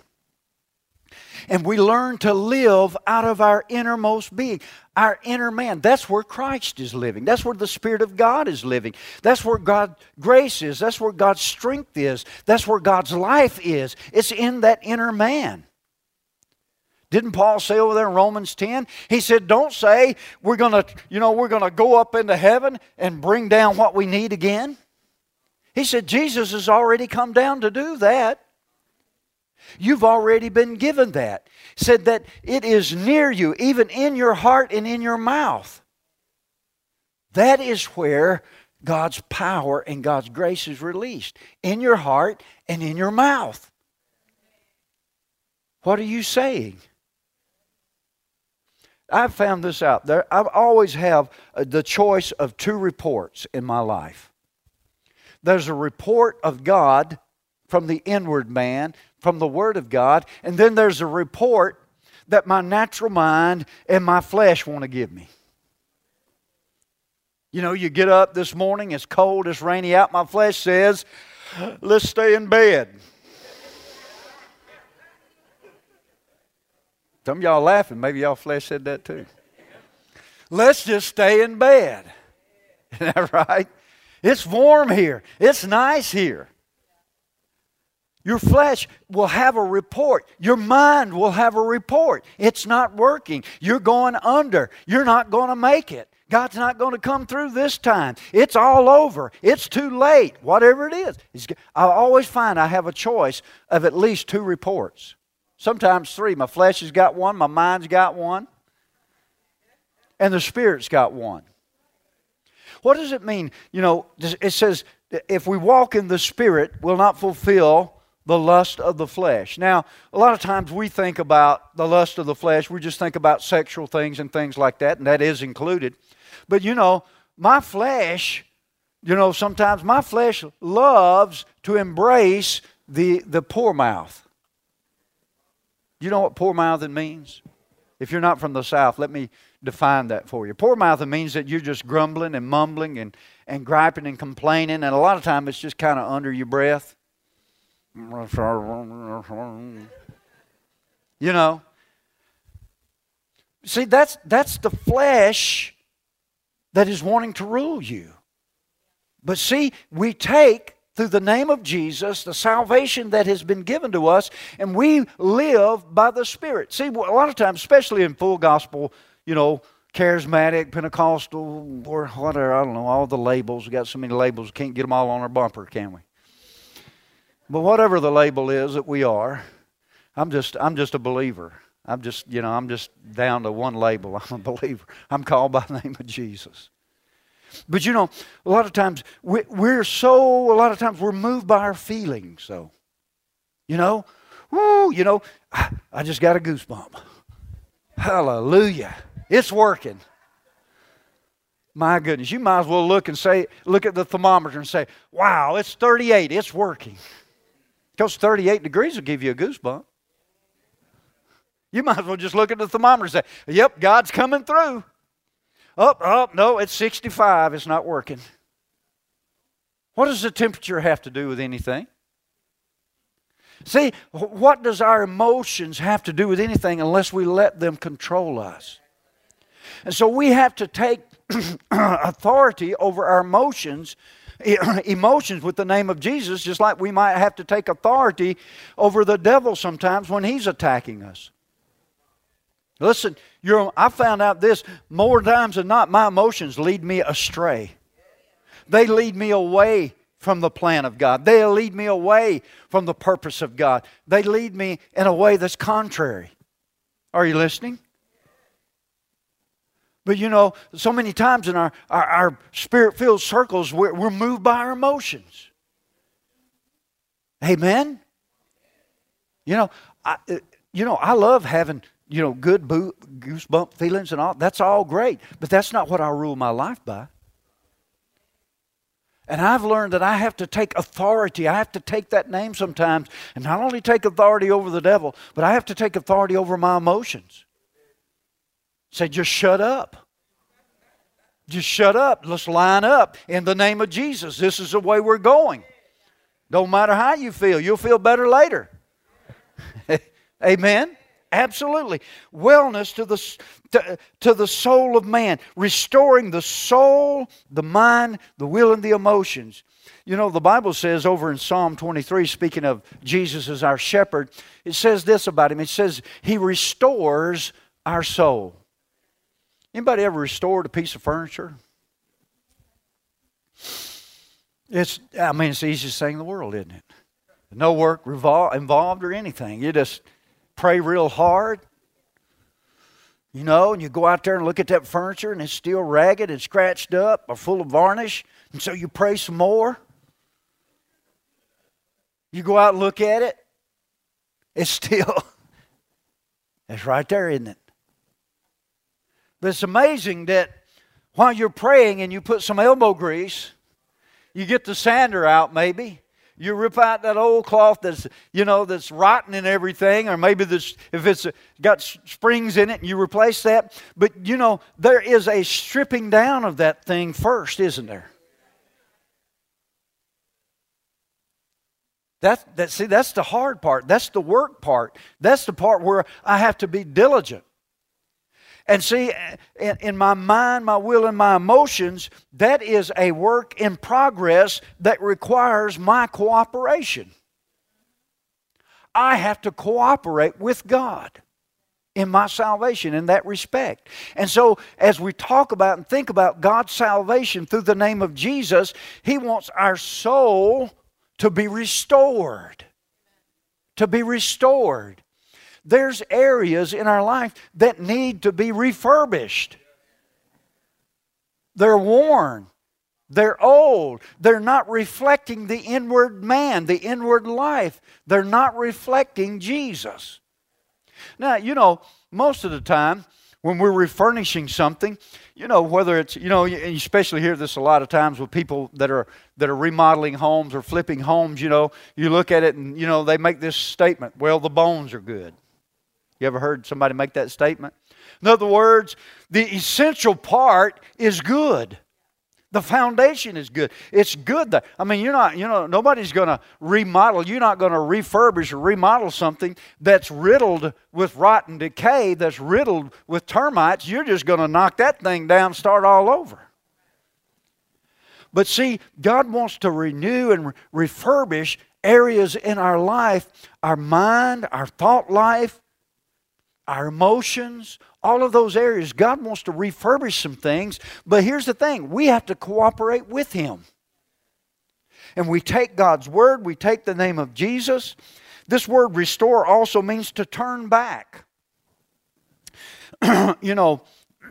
And we learn to live out of our innermost being, our inner man. That's where Christ is living. That's where the Spirit of God is living. That's where God's grace is. That's where God's strength is. That's where God's life is. It's in that inner man. Didn't Paul say over there in Romans 10? He said, Don't say we're gonna, you know, we're gonna go up into heaven and bring down what we need again. He said, Jesus has already come down to do that. You've already been given that. Said that it is near you, even in your heart and in your mouth. That is where God's power and God's grace is released in your heart and in your mouth. What are you saying? I've found this out. There, I always have uh, the choice of two reports in my life. There's a report of God from the inward man, from the Word of God, and then there's a report that my natural mind and my flesh want to give me. You know, you get up this morning, it's cold, it's rainy out, my flesh says, let's stay in bed. Some of y'all laughing. Maybe y'all flesh said that too. Let's just stay in bed. [LAUGHS] Isn't that right? It's warm here. It's nice here. Your flesh will have a report. Your mind will have a report. It's not working. You're going under. You're not going to make it. God's not going to come through this time. It's all over. It's too late. Whatever it is. I always find I have a choice of at least two reports. Sometimes three. My flesh has got one, my mind's got one, and the spirit's got one. What does it mean? You know, it says, if we walk in the spirit, we'll not fulfill the lust of the flesh. Now, a lot of times we think about the lust of the flesh, we just think about sexual things and things like that, and that is included. But you know, my flesh, you know, sometimes my flesh loves to embrace the, the poor mouth. You know what poor mouthing means? If you're not from the South, let me define that for you. Poor mouthing means that you're just grumbling and mumbling and, and griping and complaining, and a lot of time it's just kind of under your breath. You know. See, that's that's the flesh that is wanting to rule you. But see, we take through the name of Jesus, the salvation that has been given to us, and we live by the Spirit. See, a lot of times, especially in full gospel, you know, charismatic, Pentecostal, or whatever, I don't know, all the labels. We got so many labels, can't get them all on our bumper, can we? But whatever the label is that we are, I'm just, I'm just a believer. I'm just, you know, I'm just down to one label. [LAUGHS] I'm a believer. I'm called by the name of Jesus. But you know, a lot of times we're so, a lot of times we're moved by our feelings. So, you know, whoo, you know, I just got a goosebump. Hallelujah. It's working. My goodness, you might as well look and say, look at the thermometer and say, wow, it's 38, it's working. Because 38 degrees will give you a goosebump. You might as well just look at the thermometer and say, yep, God's coming through. Up, oh, up, oh, no, it's 65. It's not working. What does the temperature have to do with anything? See, what does our emotions have to do with anything unless we let them control us? And so we have to take [CLEARS THROAT] authority over our emotions [CLEARS THROAT] emotions with the name of Jesus, just like we might have to take authority over the devil sometimes when he's attacking us. Listen, I found out this more times than not, my emotions lead me astray. They lead me away from the plan of God. They lead me away from the purpose of God. They lead me in a way that's contrary. Are you listening? But you know, so many times in our, our, our spirit filled circles, we're, we're moved by our emotions. Amen? You know, I, uh, you know, I love having, you know, good goosebump feelings and all. That's all great. But that's not what I rule my life by. And I've learned that I have to take authority. I have to take that name sometimes and not only take authority over the devil, but I have to take authority over my emotions. Say, just shut up. Just shut up. Let's line up in the name of Jesus. This is the way we're going. Don't matter how you feel, you'll feel better later. [LAUGHS] Amen? Absolutely. Wellness to the, to, to the soul of man, restoring the soul, the mind, the will, and the emotions. You know, the Bible says over in Psalm 23, speaking of Jesus as our shepherd, it says this about him. It says, He restores our soul. Anybody ever restored a piece of furniture? It's, I mean, it's the easiest thing in the world, isn't it? No work revol- involved or anything. You just pray real hard, you know, and you go out there and look at that furniture and it's still ragged and scratched up or full of varnish, and so you pray some more. You go out and look at it, it's still, [LAUGHS] it's right there, isn't it? But it's amazing that while you're praying and you put some elbow grease, you get the sander out maybe. You rip out that old cloth that's you know that's rotten and everything, or maybe this if it's got springs in it, and you replace that. But you know there is a stripping down of that thing first, isn't there? That, that see that's the hard part. That's the work part. That's the part where I have to be diligent. And see, in, in, my mind, my will, and my emotions, that is a work in progress that requires my cooperation. I have to cooperate with God in my salvation in that respect. And so, as we talk about and think about God's salvation through the name of Jesus, He wants our soul to be restored. To be restored there's areas in our life that need to be refurbished. They're worn. They're old. They're not reflecting the inward man, the inward life. They're not reflecting Jesus. Now, you know, most of the time when we're refurnishing something, you know, whether it's, you know, and you especially hear this a lot of times with people that are that are remodeling homes or flipping homes, you know, you look at it and, you know, they make this statement, well, the bones are good. You ever heard somebody make that statement? In other words, the essential part is good. The foundation is good. It's good that I mean you're not, you know, nobody's gonna remodel, you're not gonna refurbish or remodel something that's riddled with rotten decay, that's riddled with termites. You're just gonna knock that thing down, start all over. But see, God wants to renew and refurbish areas in our life, our mind, our thought life, our emotions, all of those areas. God wants to refurbish some things, but here's the thing we have to cooperate with Him. And we take God's word, we take the name of Jesus. This word restore also means to turn back. [CLEARS THROAT] you know,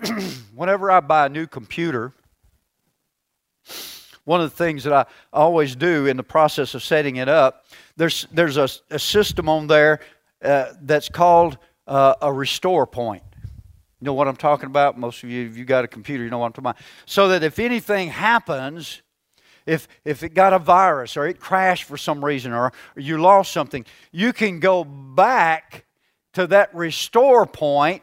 [CLEARS THROAT] whenever I buy a new computer, one of the things that I always do in the process of setting it up, there's, there's a, a system on there uh, that's called uh, a restore point. You know what I'm talking about? Most of you, if you got a computer, you know what I'm talking about. So that if anything happens, if, if it got a virus or it crashed for some reason or, you lost something, you can go back to that restore point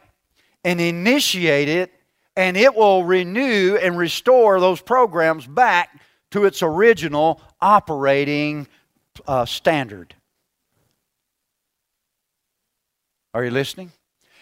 and initiate it, and it will renew and restore those programs back to its original operating uh, standard. Are you listening?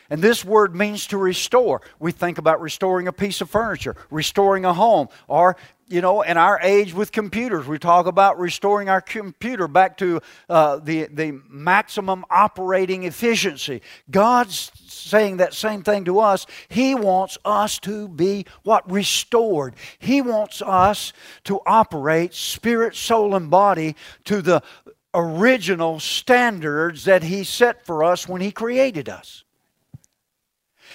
And this word means to restore. We think about restoring a piece of furniture, restoring a home, or, you know, in our age with computers, we talk about restoring our computer back to uh, the, the maximum operating efficiency. God's saying that same thing to us. He wants us to be what? Restored. He wants us to operate spirit, soul, and body to the original standards that He set for us when He created us.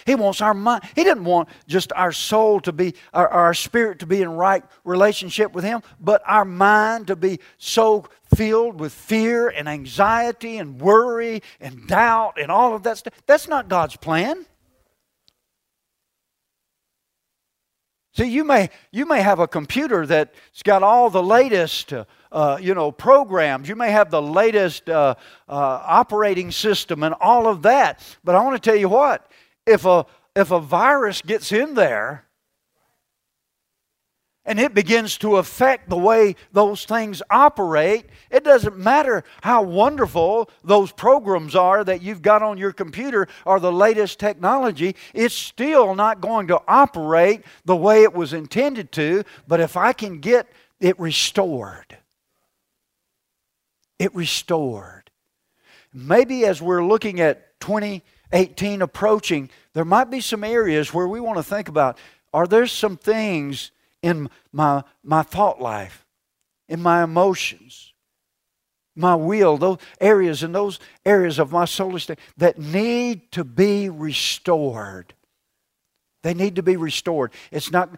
He wants our mind. He didn't want just our soul to be, our, our spirit to be in right relationship with Him, but our mind to be so filled with fear and anxiety and worry and doubt and all of that stuff. That's not God's plan. See, you may you may have a computer that's got all the latest, uh, uh, you know, programs. You may have the latest uh, uh operating system and all of that. But I want to tell you what: if a, if a virus gets in there and it begins to affect the way those things operate, it doesn't matter how wonderful those programs are that you've got on your computer or the latest technology, it's still not going to operate the way it was intended to. But if I can get it restored, it restored. Maybe as we're looking at 2018 approaching, there might be some areas where we want to think about are there some things in my, my thought life, in my emotions, my will, those areas and those areas of my soul state that need to be restored. They need to be restored. It's not.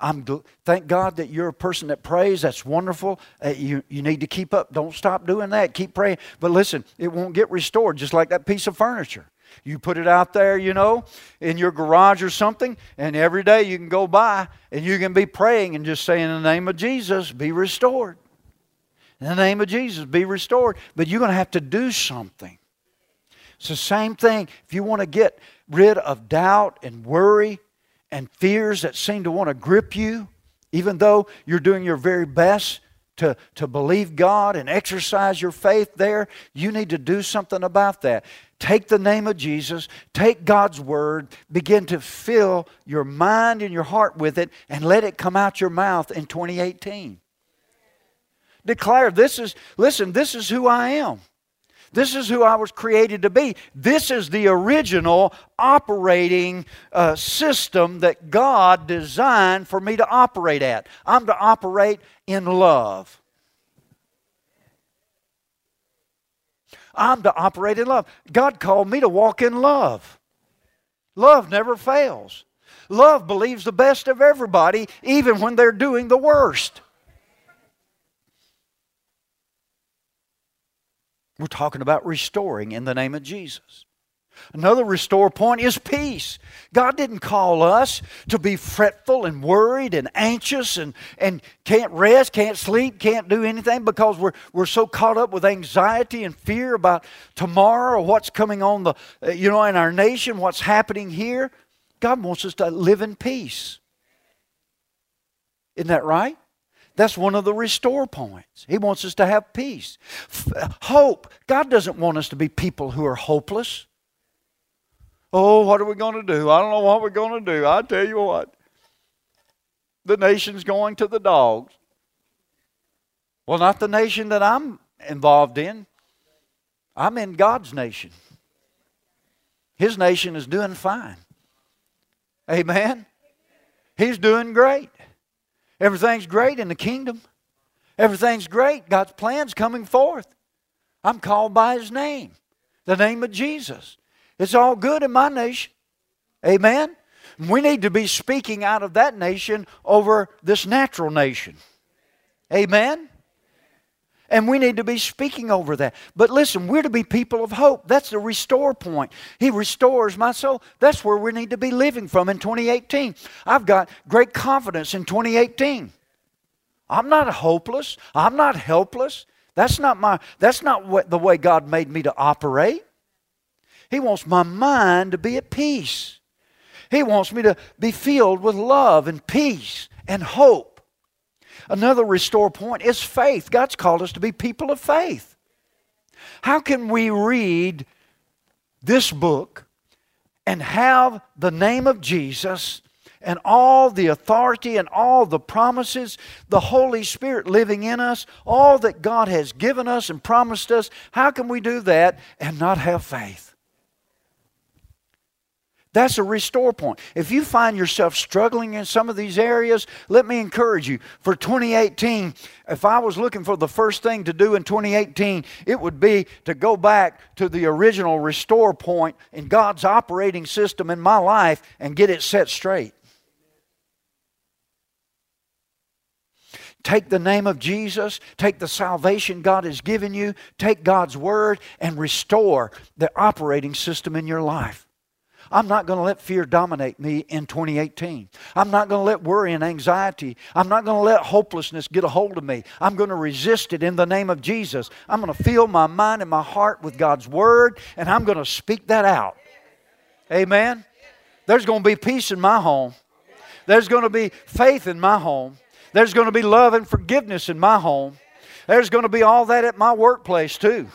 I'm. Thank God that you're a person that prays. That's wonderful. Uh, you you need to keep up. Don't stop doing that. Keep praying. But listen, it won't get restored. Just like that piece of furniture. You put it out there, you know, in your garage or something, and every day you can go by and you can be praying and just saying, In the name of Jesus, be restored. In the name of Jesus, be restored. But you're going to have to do something. It's the same thing. If you want to get rid of doubt and worry and fears that seem to want to grip you, even though you're doing your very best to, to believe God and exercise your faith there, you need to do something about that. Take the name of Jesus, take God's word, begin to fill your mind and your heart with it, and let it come out your mouth in 2018. Declare, this is, listen, this is who I am. This is who I was created to be. This is the original operating uh, system that God designed for me to operate at. I'm to operate in love. I'm to operate in love. God called me to walk in love. Love never fails. Love believes the best of everybody, even when they're doing the worst. We're talking about restoring in the name of Jesus. Another restore point is peace. God didn't call us to be fretful and worried and anxious and, and can't rest, can't sleep, can't do anything because we're, we're so caught up with anxiety and fear about tomorrow or what's coming on the, uh, you know, in our nation, what's happening here. God wants us to live in peace. Isn't that right? That's one of the restore points. He wants us to have peace. Hope. God doesn't want us to be people who are hopeless. Oh, what are we going to do? I don't know what we're going to do. I tell you what, the nation's going to the dogs. Well, not the nation that I'm involved in. I'm in God's nation. His nation is doing fine. Amen. He's doing great. Everything's great in the kingdom. Everything's great. God's plan's coming forth. I'm called by His name, the name of Jesus. It's all good in my nation. Amen? We need to be speaking out of that nation over this natural nation. Amen? And we need to be speaking over that. But listen, we're to be people of hope. That's the restore point. He restores my soul. That's where we need to be living from in 2018. I've got great confidence in 2018. I'm not hopeless. I'm not helpless. That's not my that's not what the way God made me to operate. He wants my mind to be at peace. He wants me to be filled with love and peace and hope. Another restore point is faith. God's called us to be people of faith. How can we read this book and have the name of Jesus and all the authority and all the promises, the Holy Spirit living in us, all that God has given us and promised us, how can we do that and not have faith? That's a restore point. If you find yourself struggling in some of these areas, let me encourage you. For 2018, if I was looking for the first thing to do in 2018, it would be to go back to the original restore point in God's operating system in my life and get it set straight. Take the name of Jesus, take the salvation God has given you, take God's word, and restore the operating system in your life. I'm not going to let fear dominate me in 2018. I'm not going to let worry and anxiety, I'm not going to let hopelessness get a hold of me. I'm going to resist it in the name of Jesus. I'm going to fill my mind and my heart with God's Word, and I'm going to speak that out. Amen. There's going to be peace in my home. There's going to be faith in my home. There's going to be love and forgiveness in my home. There's going to be all that at my workplace, too.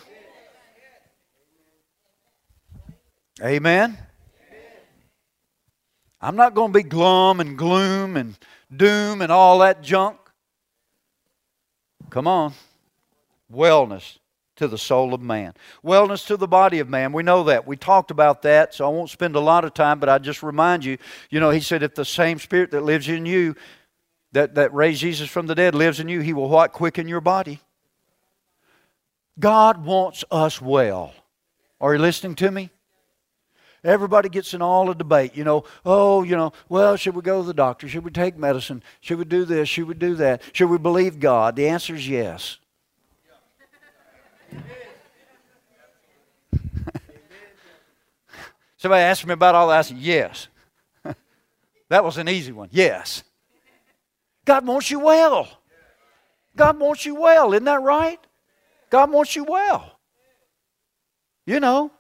Amen. I'm not going to be glum and gloom and doom and all that junk. Come on. Wellness to the soul of man, wellness to the body of man. We know that. We talked about that, so I won't spend a lot of time, but I just remind you, you know, he said, if the same spirit that lives in you, that, that raised Jesus from the dead, lives in you, he will what? Quicken your body. God wants us well. Are you listening to me? Everybody gets in all a debate, you know, oh, you know, well, should we go to the doctor? Should we take medicine? Should we do this? Should we do that? Should we believe God? The answer is yes. [LAUGHS] Somebody asked me about all that. I said, yes. [LAUGHS] that was an easy one. Yes. God wants you well. God wants you well. Isn't that right? God wants you well. You know,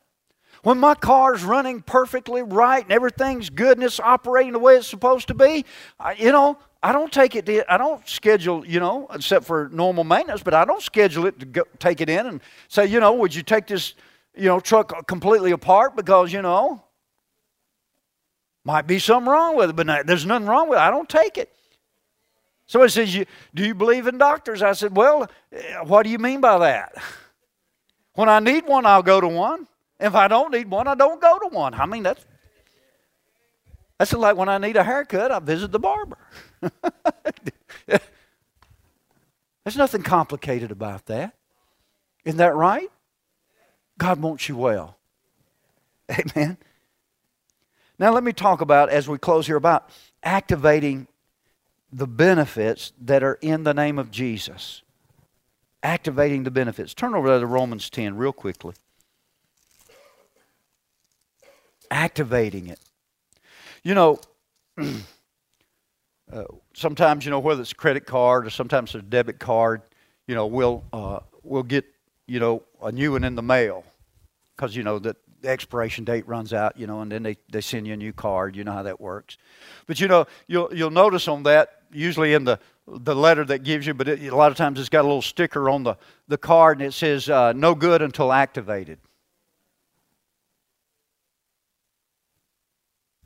when my car's running perfectly right and everything's good and it's operating the way it's supposed to be, I, you know, I don't take it. To, I don't schedule, you know, except for normal maintenance, but I don't schedule it to go, take it in and say, you know, would you take this, you know, truck completely apart because you know might be something wrong with it, but there's nothing wrong with it. I don't take it. Somebody says, you, "Do you believe in doctors?" I said, "Well, eh, what do you mean by that?" [LAUGHS] When I need one, I'll go to one. If I don't need one, I don't go to one. I mean, that's that's like when I need a haircut, I visit the barber. [LAUGHS] There's nothing complicated about that. Isn't that right? God wants you well. [LAUGHS] Amen. Now, let me talk about, as we close here, about activating the benefits that are in the name of Jesus. Activating the benefits. Turn over to Romans 10 real quickly. Activating it. You know, [CLEARS THROAT] uh, sometimes, you know, whether it's a credit card or sometimes a debit card, you know, we'll, uh, we'll get, you know, a new one in the mail because, you know, the, the expiration date runs out, you know, and then they, they send you a new card. You know how that works. But, you know, you'll, you'll notice on that, usually in the, the letter that gives you, but it, a lot of times it's got a little sticker on the, the card and it says, uh, no good until activated.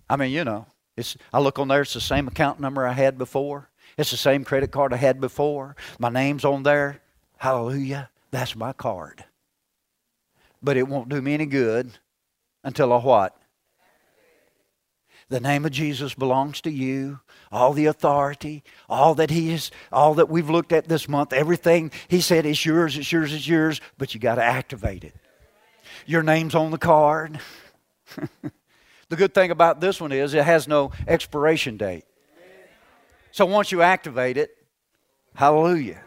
I mean, you know, it's, I look on there, it's the same account number I had before. It's the same credit card I had before. My name's on there. Hallelujah. That's my card. But it won't do me any good until I what? The name of Jesus belongs to you. All the authority, all that He is, all that we've looked at this month, everything He said is yours, it's yours, it's yours, but you got to activate it. Your name's on the card. [LAUGHS] The good thing about this one is it has no expiration date. So once you activate it, hallelujah,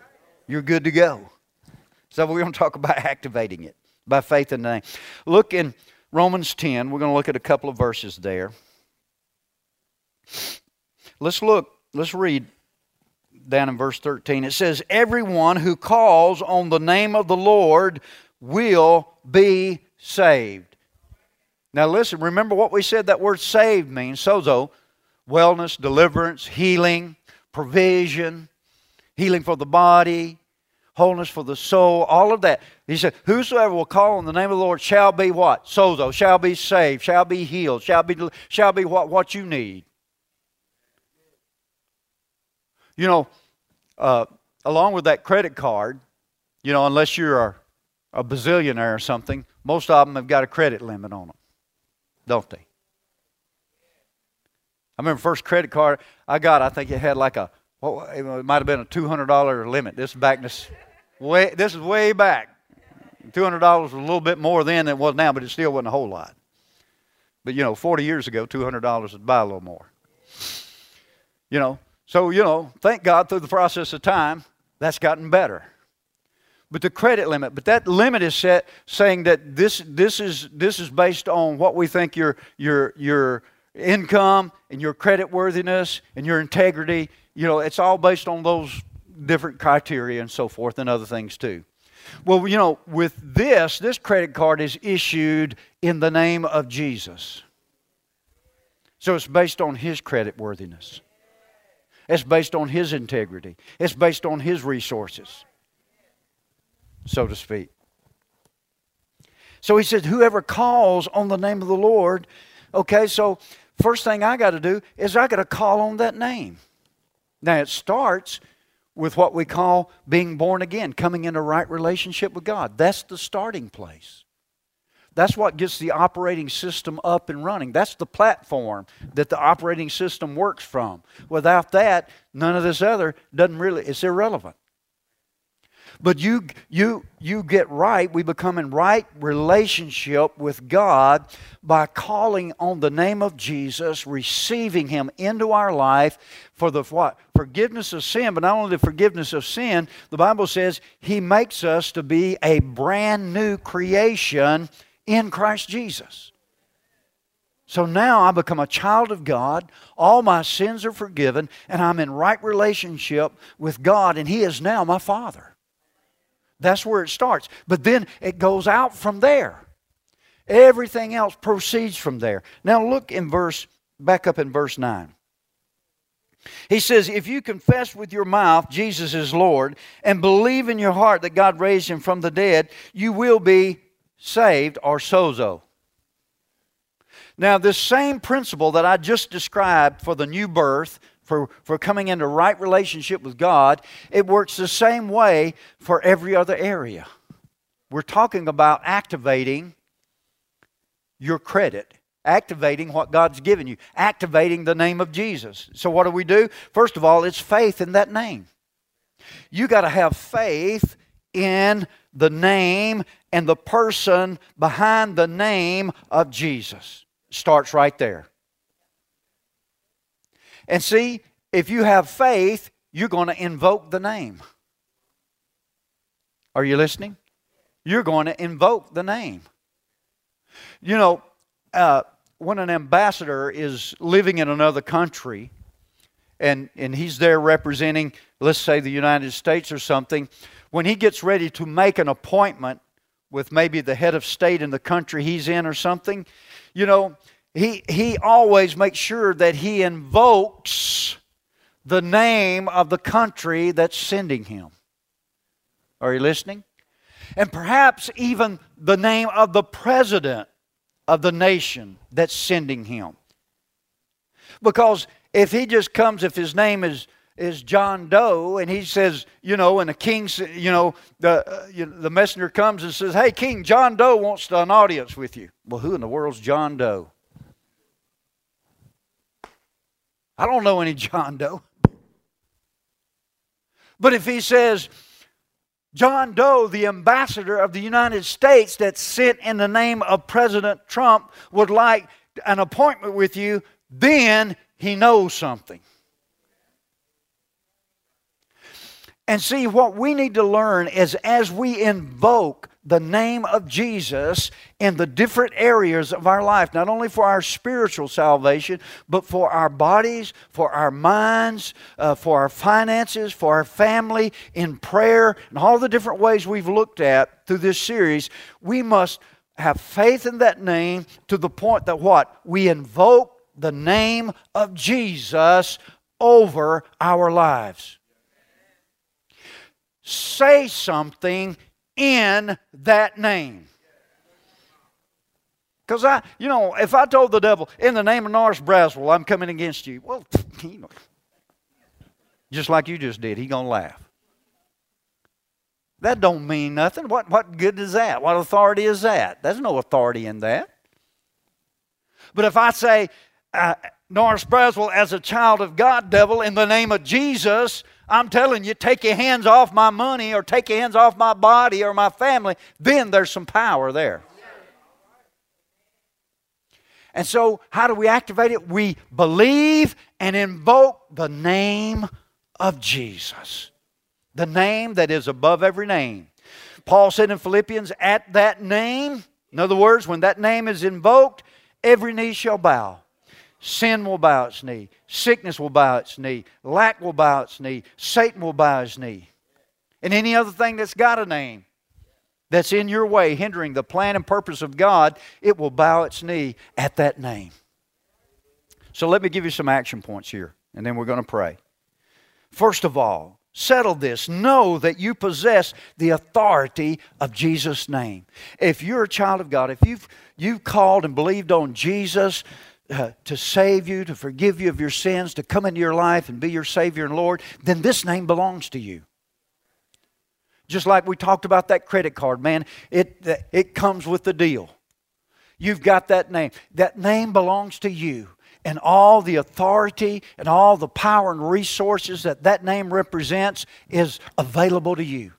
you're good to go. So we're going to talk about activating it by faith in the name. Look in Romans 10. We're going to look at a couple of verses there. Let's look, let's read down in verse 13. It says, Everyone who calls on the name of the Lord will be saved. Now, listen, remember what we said that word saved means sozo wellness, deliverance, healing, provision, healing for the body, wholeness for the soul, all of that. He said, Whosoever will call on the name of the Lord shall be what? Sozo, shall be saved, shall be healed, shall be, shall be what, what you need. You know, uh, along with that credit card, you know, unless you're a, a bazillionaire or something, most of them have got a credit limit on them, don't they? I remember first credit card I got, I think it had like a, what, it might have been a $200 limit. This is back this, way, this is way back. $200 was a little bit more then than it was now, but it still wasn't a whole lot. But you know, 40 years ago, $200 would buy a little more. You know, so, you know, thank God through the process of time, that's gotten better. But the credit limit, but that limit is set saying that this, this, is, this is based on what we think your, your, your income and your credit worthiness and your integrity, you know, it's all based on those different criteria and so forth and other things too. Well, you know, with this, this credit card is issued in the name of Jesus. So it's based on his credit worthiness. It's based on his integrity. It's based on his resources, so to speak. So he said, Whoever calls on the name of the Lord, okay, so first thing I got to do is I got to call on that name. Now it starts with what we call being born again, coming into right relationship with God. That's the starting place. That's what gets the operating system up and running. That's the platform that the operating system works from. Without that, none of this other doesn't really, it's irrelevant. But you, you, you get right, we become in right relationship with God by calling on the name of Jesus, receiving Him into our life for the what? Forgiveness of sin, but not only the forgiveness of sin, the Bible says He makes us to be a brand new creation in Christ Jesus. So now I become a child of God. All my sins are forgiven, and I'm in right relationship with God, and He is now my Father. That's where it starts. But then it goes out from there. Everything else proceeds from there. Now look in verse, back up in verse 9. He says, If you confess with your mouth Jesus is Lord and believe in your heart that God raised him from the dead, you will be saved or sozo. Now, this same principle that I just described for the new birth, for, for coming into right relationship with God, it works the same way for every other area. We're talking about activating your credit, activating what God's given you, activating the name of Jesus. So, what do we do? First of all, it's faith in that name. You got to have faith in the name and the person behind the name of Jesus. Starts right there. And see, if you have faith, you're going to invoke the name. Are you listening? You're going to invoke the name. You know, uh, when an ambassador is living in another country and, and he's there representing, let's say, the United States or something, when he gets ready to make an appointment with maybe the head of state in the country he's in or something, you know, he, he always makes sure that he invokes the name of the country that's sending him. Are you listening? And perhaps even the name of the president of the nation that's sending him. Because if he just comes, if his name is is John Doe, and he says, you know, and the king, you know, the uh, you know, the messenger comes and says, "Hey, King, John Doe wants an audience with you." Well, who in the world's John Doe? I don't know any John Doe. But if he says, John Doe, the ambassador of the United States that's sent in the name of President Trump, would like an appointment with you, then he knows something. And see, what we need to learn is as we invoke the name of Jesus in the different areas of our life, not only for our spiritual salvation, but for our bodies, for our minds, uh, for our finances, for our family, in prayer, and all the different ways we've looked at through this series, we must have faith in that name to the point that what? We invoke the name of Jesus over our lives. say something in that name. Because I, you know, if I told the devil, in the name of Norris Braswell, I'm coming against you, well, [LAUGHS] you know, just like you just did, he gonna laugh. That don't mean nothing. What, what good is that? What authority is that? There's no authority in that. But if I say, uh, Norris Braswell, as a child of God, devil, in the name of Jesus, I'm telling you, take your hands off my money or take your hands off my body or my family, then there's some power there. And so, how do we activate it? We believe and invoke the name of Jesus, the name that is above every name. Paul said in Philippians, at that name, in other words, when that name is invoked, every knee shall bow. Sin will bow its knee. Sickness will bow its knee. Lack will bow its knee. Satan will bow his knee. And any other thing that's got a name that's in your way, hindering the plan and purpose of God, it will bow its knee at that name. So let me give you some action points here, and then we're going to pray. First of all, settle this. Know that you possess the authority of Jesus' name. If you're a child of God, if you've, you've called and believed on Jesus uh, to save you, to forgive you of your sins, to come into your life and be your Savior and Lord, then this name belongs to you. Just like we talked about that credit card, man, it, it comes with the deal. You've got that name. That name belongs to you. And all the authority and all the power and resources that that name represents is available to you.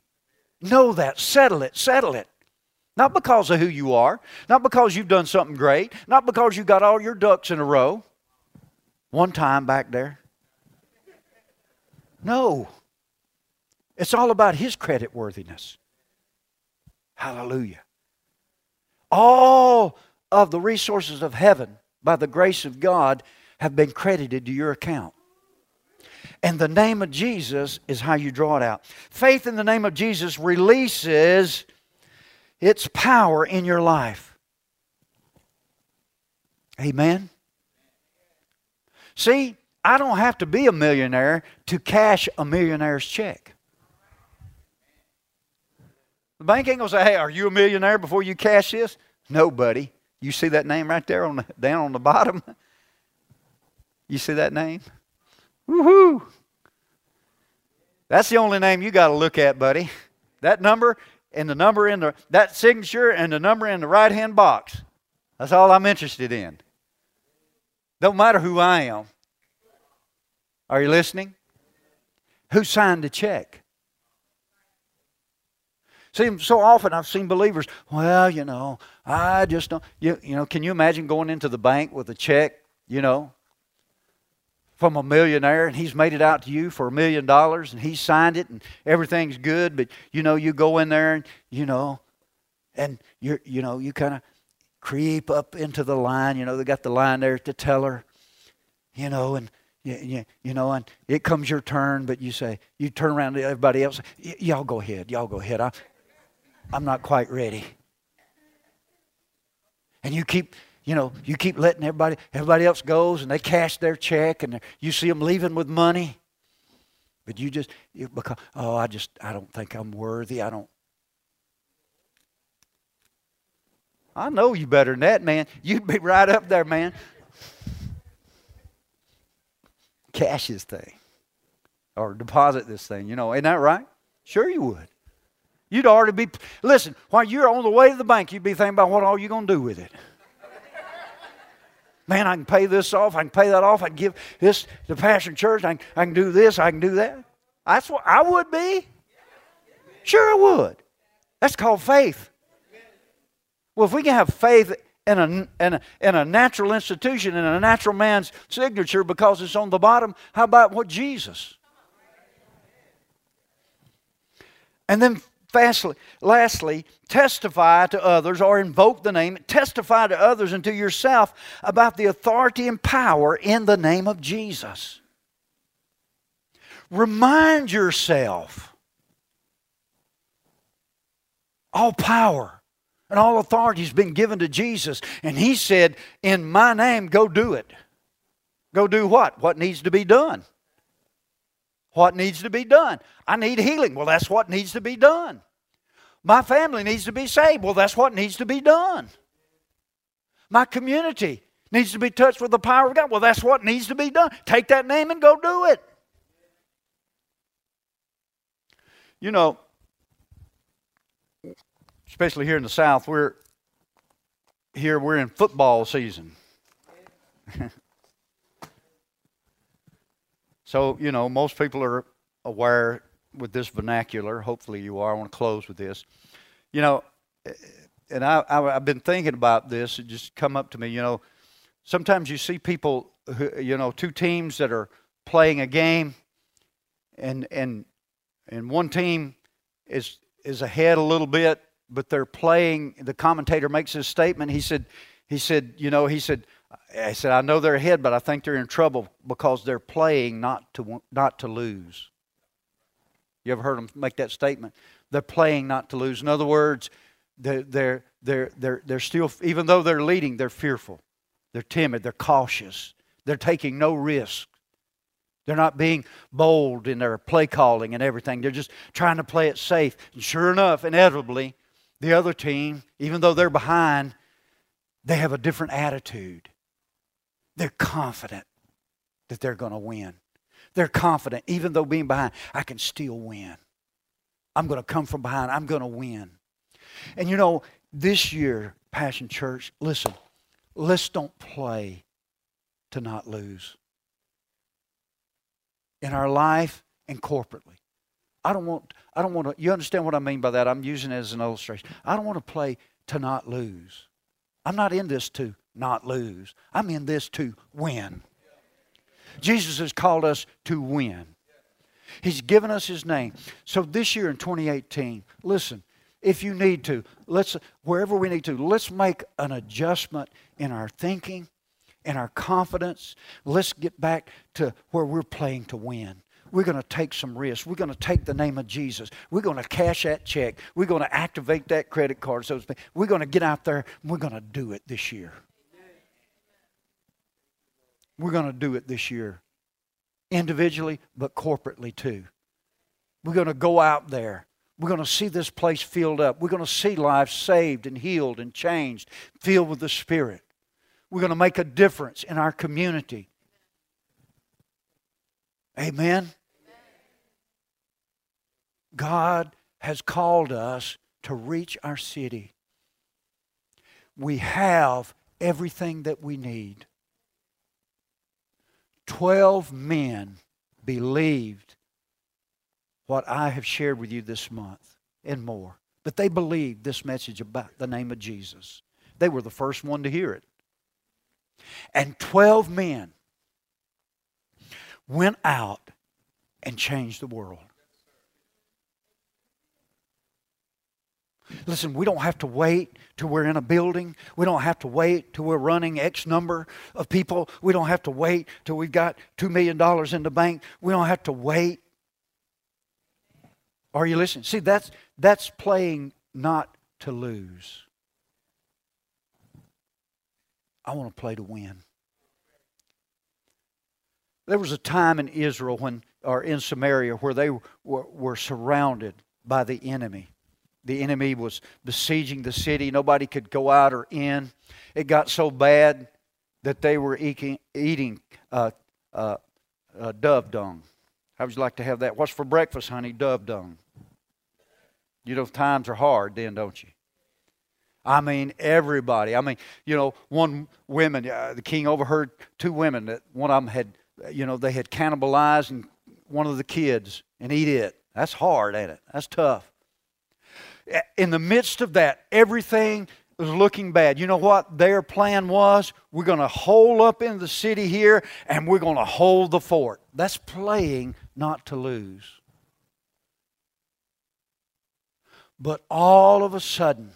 Know that. Settle it. Settle it. Not because of who you are, not because you've done something great, not because you got all your ducks in a row. One time back there. No. It's all about His credit worthiness. Hallelujah. All of the resources of heaven, by the grace of God, have been credited to your account. And the name of Jesus is how you draw it out. Faith in the name of Jesus releases its power in your life. Amen. See, I don't have to be a millionaire to cash a millionaire's check. The bank ain't gonna say, "Hey, are you a millionaire before you cash this?" No, buddy. You see that name right there on the, down on the bottom? You see that name? Woohoo! That's the only name you got to look at, buddy. That number and the number in the that signature and the number in the right hand box. That's all I'm interested in. Don't matter who I am. Are you listening? Who signed the check? See, so often I've seen believers, well, you know, I just don't, you, you know, can you imagine going into the bank with a check, you know, from a millionaire and he's made it out to you for a million dollars and he signed it and everything's good, but, you know, you go in there and, you know, and you're, you know, you kind of creep up into the line, you know, they got the line there at the teller, you know, and, you, you, you, know, and it comes your turn, but you say, you turn around to everybody else, y'all go ahead, y'all go ahead. I, I'm not quite ready. And you keep, you know, you keep letting everybody, everybody else goes and they cash their check and you see them leaving with money. But you just, you, because, oh, I just, I don't think I'm worthy. I don't. I know you better than that, man. You'd be right up there, man. Cash this thing or deposit this thing. You know, ain't that right? Sure, you would. You'd already be, listen, while you're on the way to the bank, you'd be thinking about what all you're going to do with it. Man, I can pay this off. I can pay that off. I can give this to Passion Church. I can, I can do this. I can do that. That's what I would be. Sure, I would. That's called faith. Well, if we can have faith in a, in a, in a natural institution, in a natural man's signature because it's on the bottom, how about what Jesus? And then Fastly, lastly, testify to others or invoke the name, testify to others and to yourself about the authority and power in the name of Jesus. Remind yourself all power and all authority has been given to Jesus, and He said, In my name, go do it. Go do what? What needs to be done? What needs to be done. I need healing. Well, that's what needs to be done. My family needs to be saved. Well, that's what needs to be done. My community needs to be touched with the power of God. Well, that's what needs to be done. Take that name and go do it. You know, especially here in the South, we're here we're in football season. [LAUGHS] so, you know, most people are aware with this vernacular. Hopefully you are. I want to close with this. You know, eh, and I, I, have been thinking about this. It just come up to me. You know, sometimes you see people, who, you know, two teams that are playing a game, and and and one team is is ahead a little bit, but they're playing. The commentator makes his statement. He said, he said, you know, he said, I said, I know they're ahead, but I think they're in trouble because they're playing not to not to lose. You ever heard them make that statement? They're playing not to lose. In other words, they're, they're, they're, they're, they're still, even though they're leading, they're fearful. They're timid. They're cautious. They're taking no risk. They're not being bold in their play calling and everything. They're just trying to play it safe. And sure enough, inevitably, the other team, even though they're behind, they have a different attitude. They're confident that they're going to win. They're confident, even though being behind, I can still win. I'm going to come from behind. I'm going to win. And you know, this year, Passion Church, listen, let's don't play to not lose. In our life and corporately. I don't want I don't want to you understand what I mean by that? I'm using it as an illustration. I don't want to play to not lose. I'm not in this to not lose. I'm in this to win. Jesus has called us to win. He's given us his name. So this year in 2018, listen, if you need to, let's wherever we need to, let's make an adjustment in our thinking, in our confidence. Let's get back to where we're playing to win. We're going to take some risks. We're going to take the name of Jesus. We're going to cash that check. We're going to activate that credit card, so to speak. We're going to get out there we're going to do it this year. We're going to do it this year individually, but corporately too. We're going to go out there. We're going to see this place filled up. We're going to see lives saved and healed and changed, filled with the Spirit. We're going to make a difference in our community. Amen. God has called us to reach our city. We have everything that we need. Twelve men believed what I have shared with you this month and more. But they believed this message about the name of Jesus. They were the first one to hear it. And 12 men went out and changed the world. Listen, we don't have to wait till we're in a building. We don't have to wait till we're running X number of people. We don't have to wait till we've got $2 million in the bank. We don't have to wait. Are you listening? See, that's, that's playing not to lose. I want to play to win. There was a time in Israel when, or in Samaria, where they were, were surrounded by the enemy. The enemy was besieging the city. Nobody could go out or in. It got so bad that they were eating, eating uh, uh, uh, dove dung. How would you like to have that? What's for breakfast, honey? Dove dung. You know, times are hard then, don't you? I mean, everybody. I mean, you know, one women, uh, the king overheard two women that one of them had, you know, they had cannibalized and one of the kids and eat it. That's hard, ain't it? That's tough in the midst of that, everything was looking bad. You know what their plan was? We're going to hole up in the city here and we're going to hold the fort. That's playing not to lose. But all of a sudden,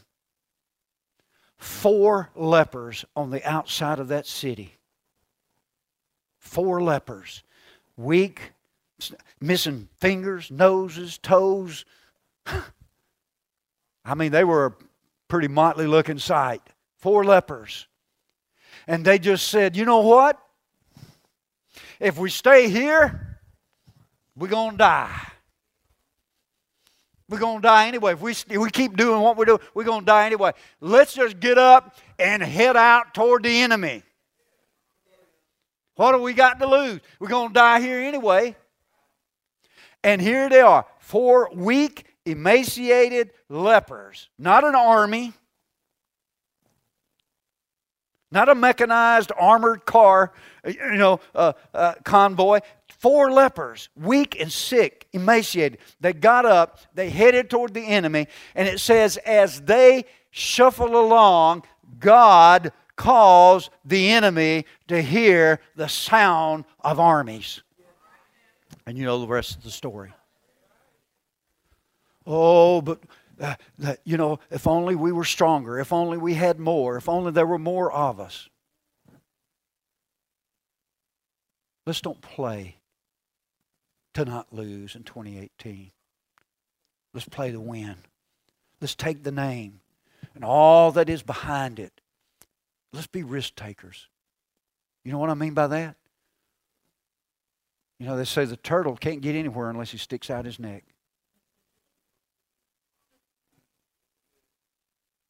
four lepers on the outside of that city. Four lepers. Weak, missing fingers, noses, toes. [LAUGHS] I mean, they were a pretty motley looking sight. Four lepers. And they just said, you know what? If we stay here, we're going to die. We're going to die anyway. If we, if we keep doing what we're doing, we're going to die anyway. Let's just get up and head out toward the enemy. What do we got to lose? We're going to die here anyway. And here they are four weak, emaciated lepers. Not an army, not a mechanized armored car, you know, uh, uh, convoy. Four lepers, weak and sick, emaciated. They got up, they headed toward the enemy, and it says, as they shuffle along, God caused the enemy to hear the sound of armies. And you know the rest of the story. Oh, but uh, that, you know, if only we were stronger, if only we had more, if only there were more of us. Let's don't play to not lose in 2018. Let's play to win. Let's take the name and all that is behind it. Let's be risk takers. You know what I mean by that? You know, they say the turtle can't get anywhere unless he sticks out his neck.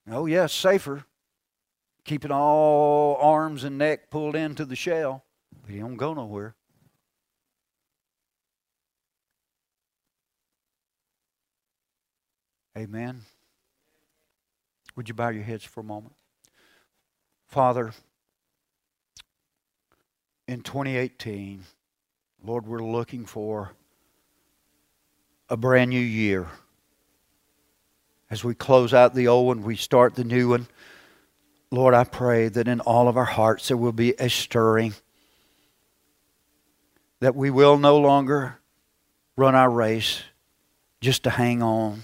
Oh, yes, safer. Keeping all arms and neck pulled into the shell, but he don't go nowhere. Amen. Would you bow your heads for a moment? Father, in 2018, Lord, we're looking for a brand new year. As we close out the old one, we start the new one. Lord, I pray that in all of our hearts there will be a stirring, that we will no longer run our race just to hang on,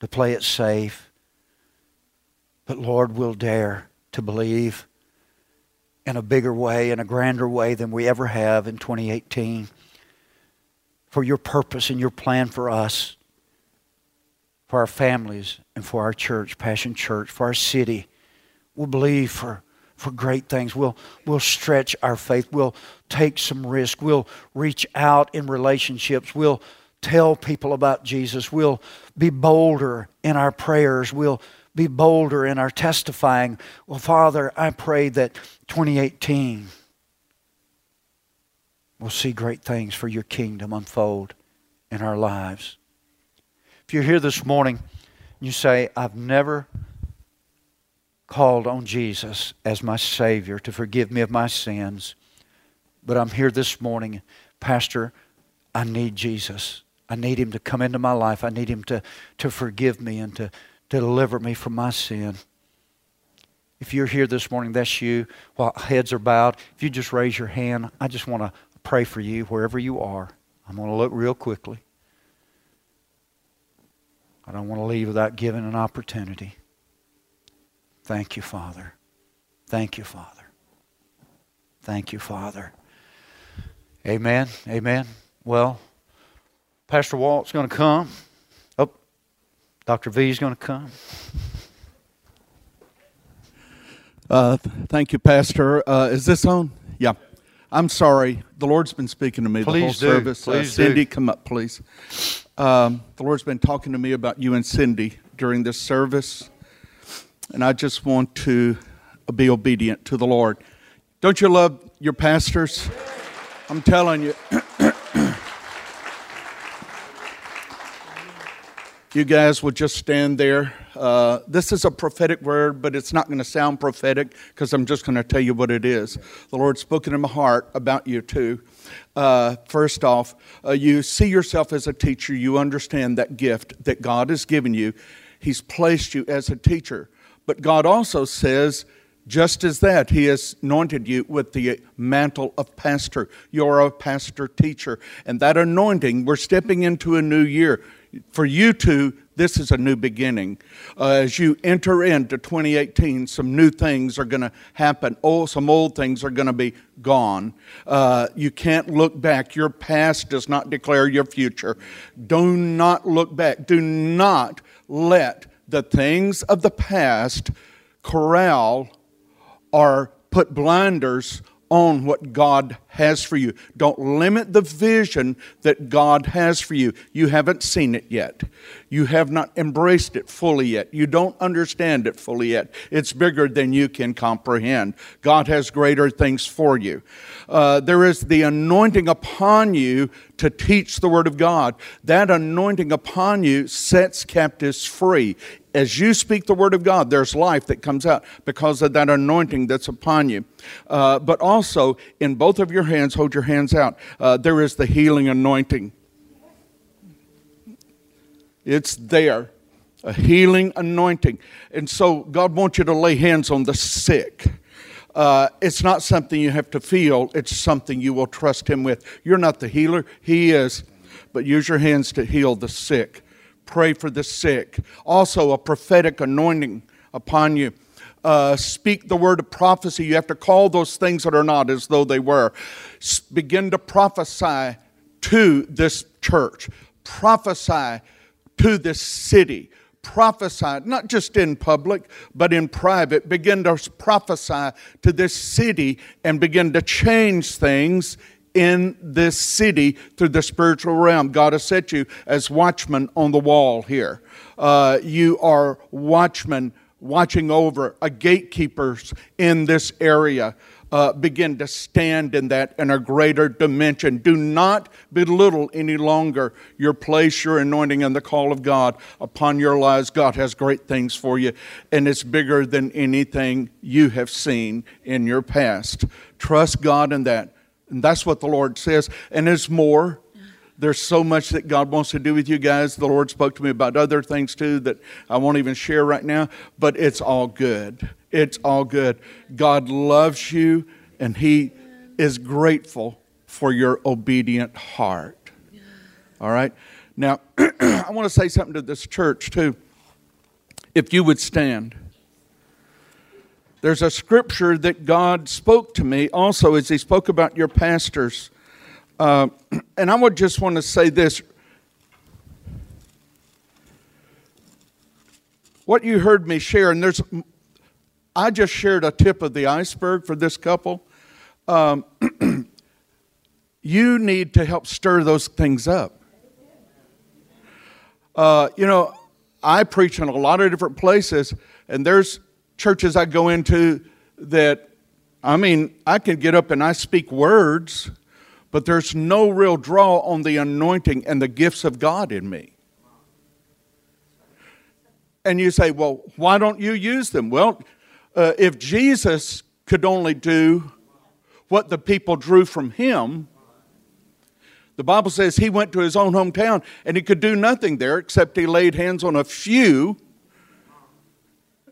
to play it safe, but Lord, we'll dare to believe in a bigger way, in a grander way than we ever have in 2018 for your purpose and your plan for us for our families and for our church, Passion Church, for our city. We'll believe for, for great things. We'll, we'll stretch our faith. We'll take some risk. We'll reach out in relationships. We'll tell people about Jesus. We'll be bolder in our prayers. We'll be bolder in our testifying. Well, Father, I pray that 2018 will see great things for your kingdom unfold in our lives. If you're here this morning, you say, I've never called on Jesus as my Savior to forgive me of my sins, but I'm here this morning, Pastor, I need Jesus. I need Him to come into my life. I need Him to, to forgive me and to, to deliver me from my sin. If you're here this morning, that's you, while heads are bowed, if you just raise your hand, I just want to pray for you wherever you are. I'm going to look real quickly. I don't want to leave without giving an opportunity. Thank you, Father. Thank you, Father. Thank you, Father. Amen. Amen. Well, Pastor Walt's going to come. Oh, Dr. V is going to come. Uh, thank you, Pastor. Uh, is this on? Yeah. I'm sorry. The Lord's been speaking to me please the whole do. service. Uh, please Cindy, do. come up, please. Um, the Lord's been talking to me about you and Cindy during this service, and I just want to be obedient to the Lord. Don't you love your pastors? I'm telling you. [COUGHS] you guys would just stand there. Uh, this is a prophetic word, but it's not going to sound prophetic because I'm just going to tell you what it is. The Lord's spoken in my heart about you too. Uh, first off, uh, you see yourself as a teacher. You understand that gift that God has given you. He's placed you as a teacher. But God also says, just as that, He has anointed you with the mantle of pastor. You're a pastor teacher. And that anointing, we're stepping into a new year. For you two, this is a new beginning. Uh, as you enter into 2018, some new things are going to happen. Oh, some old things are going to be gone. Uh, you can't look back. Your past does not declare your future. Do not look back. Do not let the things of the past corral or put blinders on what God has for you. Don't limit the vision that God has for you. You haven't seen it yet. You have not embraced it fully yet. You don't understand it fully yet. It's bigger than you can comprehend. God has greater things for you. Uh, there is the anointing upon you to teach the Word of God. That anointing upon you sets captives free. As you speak the Word of God, there's life that comes out because of that anointing that's upon you. Uh, but also, in both of your hands, hold your hands out, uh, there is the healing anointing. It's there, a healing anointing. And so, God wants you to lay hands on the sick. Uh, it's not something you have to feel, it's something you will trust Him with. You're not the healer, He is. But use your hands to heal the sick. Pray for the sick. Also, a prophetic anointing upon you. Uh, speak the word of prophecy. You have to call those things that are not as though they were. S- begin to prophesy to this church. Prophesy to this city. Prophesy, not just in public, but in private. Begin to prophesy to this city and begin to change things in this city through the spiritual realm. God has set you as watchmen on the wall here. Uh, you are watchmen watching over, a gatekeepers in this area. Uh, begin to stand in that in a greater dimension. Do not belittle any longer your place, your anointing, and the call of God upon your lives. God has great things for you, and it's bigger than anything you have seen in your past. Trust God in that. And that's what the Lord says. And it's more. There's so much that God wants to do with you guys. The Lord spoke to me about other things too that I won't even share right now, but it's all good. It's all good. God loves you and He is grateful for your obedient heart. All right? Now, [CLEARS THROAT] I want to say something to this church too. If you would stand. There's a scripture that God spoke to me also as He spoke about your pastors. Uh, [CLEARS THROAT] and I would just want to say this. What you heard me share, and there's, I just shared a tip of the iceberg for this couple. Um, [CLEARS THROAT] you need to help stir those things up. Uh, you know, I preach in a lot of different places, and there's churches I go into that, I mean, I can get up and I speak words, but there's no real draw on the anointing and the gifts of God in me. And you say, well, why don't you use them? Well, uh, if Jesus could only do what the people drew from him, the Bible says he went to his own hometown and he could do nothing there except he laid hands on a few.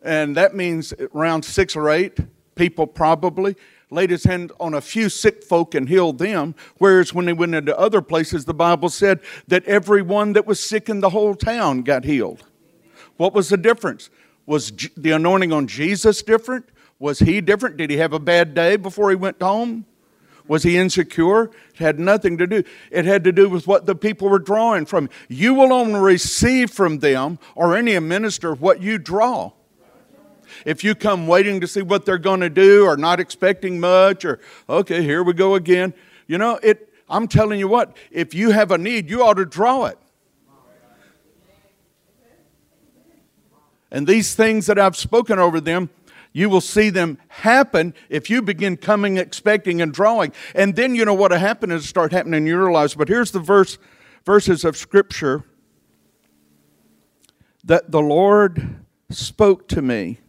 And that means around six or eight people, probably. Laid his hand on a few sick folk and healed them. Whereas when he went into other places, the Bible said that everyone that was sick in the whole town got healed. What was the difference? Was the anointing on Jesus different? Was he different? Did he have a bad day before he went home? Was he insecure? It had nothing to do. It had to do with what the people were drawing from. You will only receive from them or any minister what you draw. If you come waiting to see what they're going to do or not expecting much or okay, here we go again, you know, it I'm telling you what, if you have a need, you ought to draw it. And these things that I've spoken over them, you will see them happen if you begin coming, expecting, and drawing. And then you know what will happen is start happening in your lives. But here's the verse, verses of Scripture that the Lord spoke to me.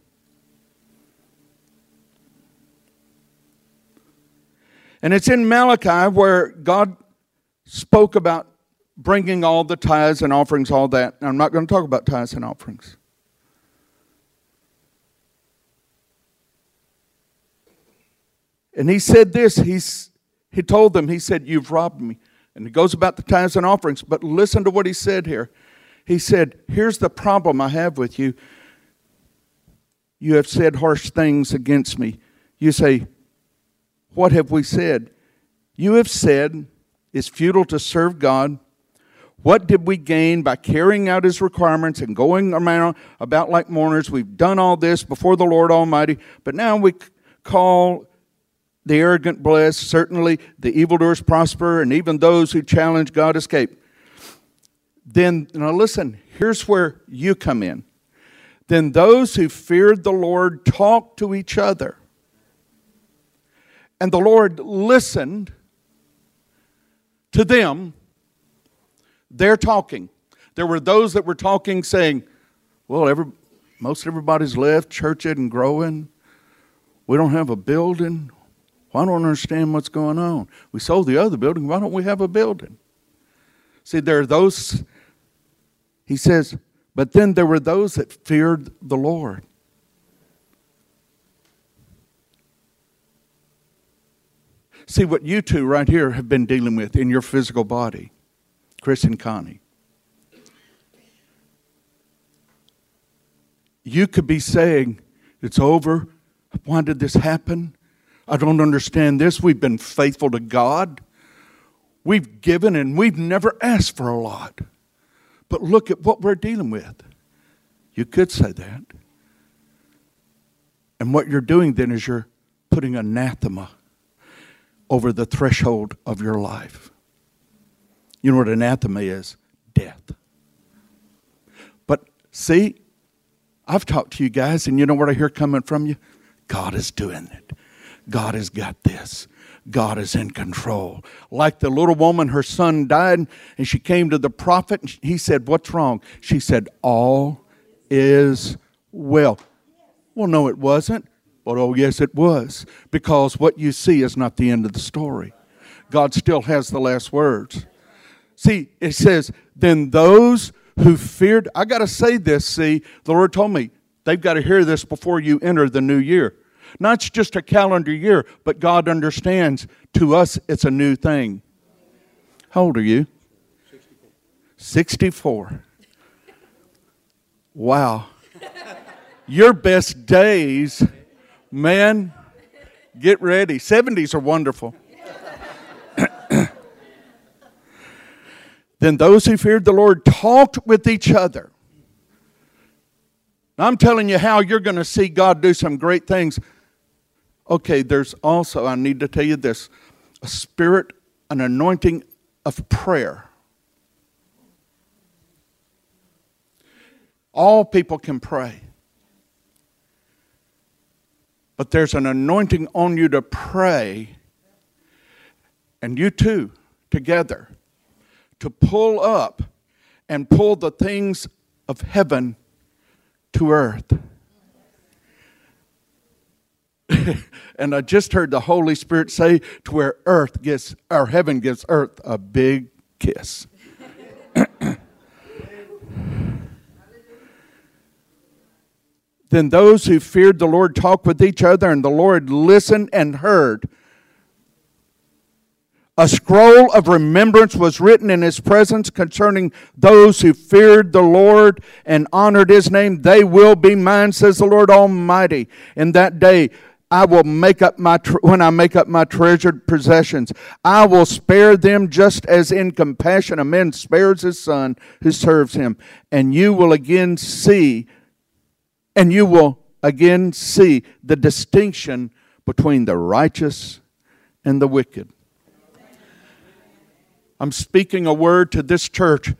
And it's in Malachi where God spoke about bringing all the tithes and offerings, all that. And I'm not going to talk about tithes and offerings. And he said this, he's, he told them, he said, You've robbed me. And he goes about the tithes and offerings. But listen to what he said here. He said, Here's the problem I have with you. You have said harsh things against me. You say, What have we said? You have said, It's futile to serve God. What did we gain by carrying out his requirements and going around about like mourners? We've done all this before the Lord Almighty, but now we call the arrogant blessed, certainly the evildoers prosper, and even those who challenge God escape. Then, now listen, here's where you come in. Then those who feared the Lord talked to each other. And the Lord listened to them. They're talking. There were those that were talking, saying, Well, every, most everybody's left, church isn't growing. We don't have a building. Well, I don't understand what's going on. We sold the other building. Why don't we have a building? See, there are those, he says, but then there were those that feared the Lord. See what you two right here have been dealing with in your physical body, Chris and Connie. You could be saying, It's over. Why did this happen? I don't understand this. We've been faithful to God. We've given and we've never asked for a lot. But look at what we're dealing with. You could say that. And what you're doing then is you're putting anathema over the threshold of your life. You know what anathema is? Death. But see, I've talked to you guys, and you know what I hear coming from you? God is doing it. God has got this. God is in control. Like the little woman, her son died, and she came to the prophet, and he said, What's wrong? She said, All is well. Well, no, it wasn't. Oh, yes, it was. Because what you see is not the end of the story. God still has the last words. See, it says, Then those who feared, I got to say this, see, the Lord told me, they've got to hear this before you enter the new year. Not just a calendar year, but God understands to us it's a new thing. How old are you? 64. Wow. [LAUGHS] Your best days, man, get ready. 70s are wonderful. then those who feared the Lord talked with each other. I'm telling you how you're going to see God do some great things. Okay, there's also, I need to tell you this a spirit, an anointing of prayer. All people can pray. But there's an anointing on you to pray, and you too, together, to pull up and pull the things of heaven to earth. [LAUGHS] and I just heard the Holy Spirit say to where earth gives, or heaven gives earth a big kiss. [CLEARS THROAT] then those who feared the Lord talked with each other, and the Lord listened and heard. A scroll of remembrance was written in his presence concerning those who feared the Lord and honored his name. They will be mine, says the Lord Almighty. In that day, I will make up my when I make up my treasured possessions. I will spare them just as in compassion a man spares his son who serves him. And you will again see, and you will again see the distinction between the righteous and the wicked. I'm speaking a word to this church.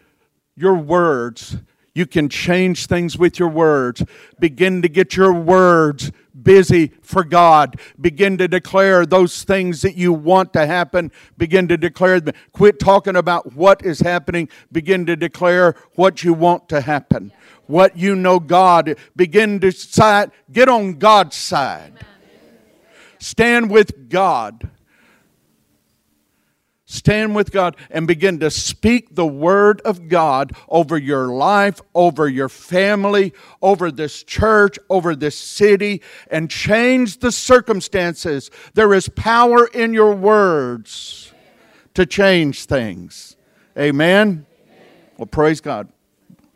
Your words, you can change things with your words. Begin to get your words busy for God. Begin to declare those things that you want to happen. Begin to declare them. Quit talking about what is happening. Begin to declare what you want to happen. What you know God. Begin to side, get on God's side. Stand with God. Stand with God and begin to speak the word of God over your life, over your family, over this church, over this city, and change the circumstances. There is power in your words to change things. Amen? Well, praise God.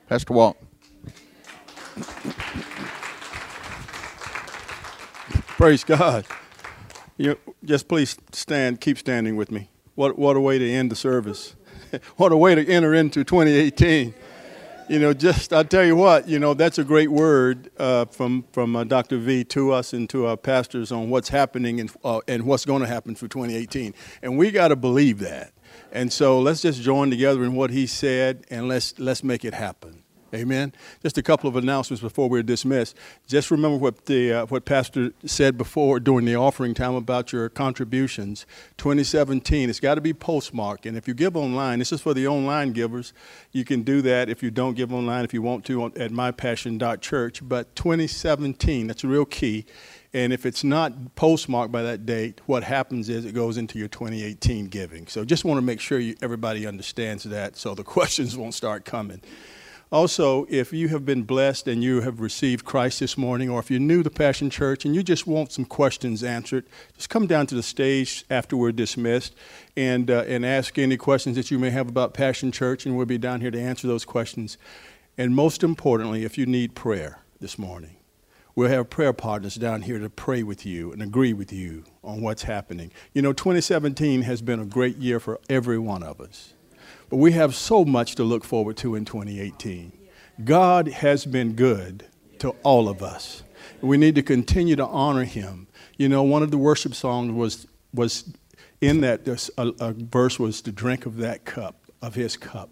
Pastor Walt. Praise God. You just please stand, keep standing with me. What, what a way to end the service. [LAUGHS] what a way to enter into 2018. you know, just I'll tell you what, you know, that's a great word uh, from from uh, Dr. V to us and to our pastors on what's happening and uh, and what's going to happen for 2018, and we got to believe that. And so let's just join together in what he said, and let's let's make it happen. Amen. Just a couple of announcements before we're dismissed. Just remember what the uh, what Pastor said before during the offering time about your contributions. 2017, it's got to be postmarked. And if you give online, this is for the online givers. You can do that if you don't give online, if you want to, at mypassion.church. But 2017, that's a real key. And if it's not postmarked by that date, what happens is it goes into your 2018 giving. So just want to make sure you, everybody understands that so the [LAUGHS] questions won't start coming. Also, if you have been blessed and you have received Christ this morning, or if you're new to Passion Church and you just want some questions answered, just come down to the stage after we're dismissed and, uh, and ask any questions that you may have about Passion Church, and we'll be down here to answer those questions. And most importantly, if you need prayer this morning, we'll have prayer partners down here to pray with you and agree with you on what's happening. You know, 2017 has been a great year for every one of us. But we have so much to look forward to in 2018. God has been good to all of us. We need to continue to honor him. You know, one of the worship songs was, was in that a, a verse was to drink of that cup, of his cup.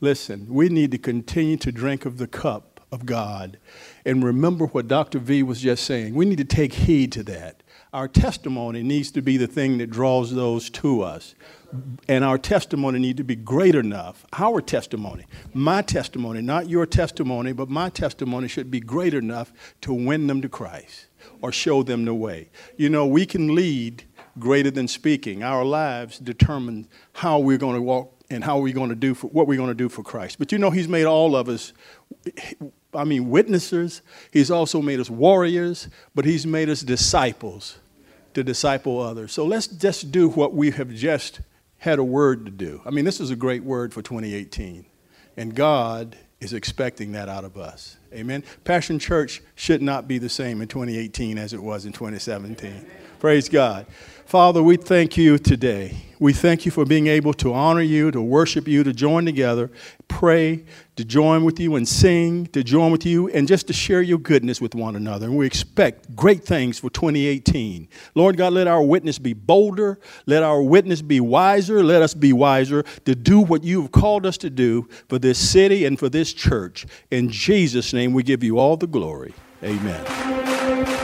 Listen, we need to continue to drink of the cup of God. And remember what Dr. V was just saying. We need to take heed to that. Our testimony needs to be the thing that draws those to us and our testimony need to be great enough. Our testimony, my testimony, not your testimony, but my testimony should be great enough to win them to Christ or show them the way. You know, we can lead greater than speaking. Our lives determine how we're going to walk and how we're going to do for, what we're going to do for Christ. But you know, He's made all of us. I mean, witnesses. He's also made us warriors, but He's made us disciples to disciple others. So let's just do what we have just had a word to do. I mean, this is a great word for 2018. And God is expecting that out of us. Amen. Passion Church should not be the same in 2018 as it was in 2017. Praise God. Father, we thank you today. We thank you for being able to honor you, to worship you, to join together, pray, to join with you and sing, to join with you, and just to share your goodness with one another. And we expect great things for 2018. Lord God, let our witness be bolder. Let our witness be wiser. Let us be wiser to do what you've called us to do for this city and for this church. In Jesus' name, we give you all the glory. Amen.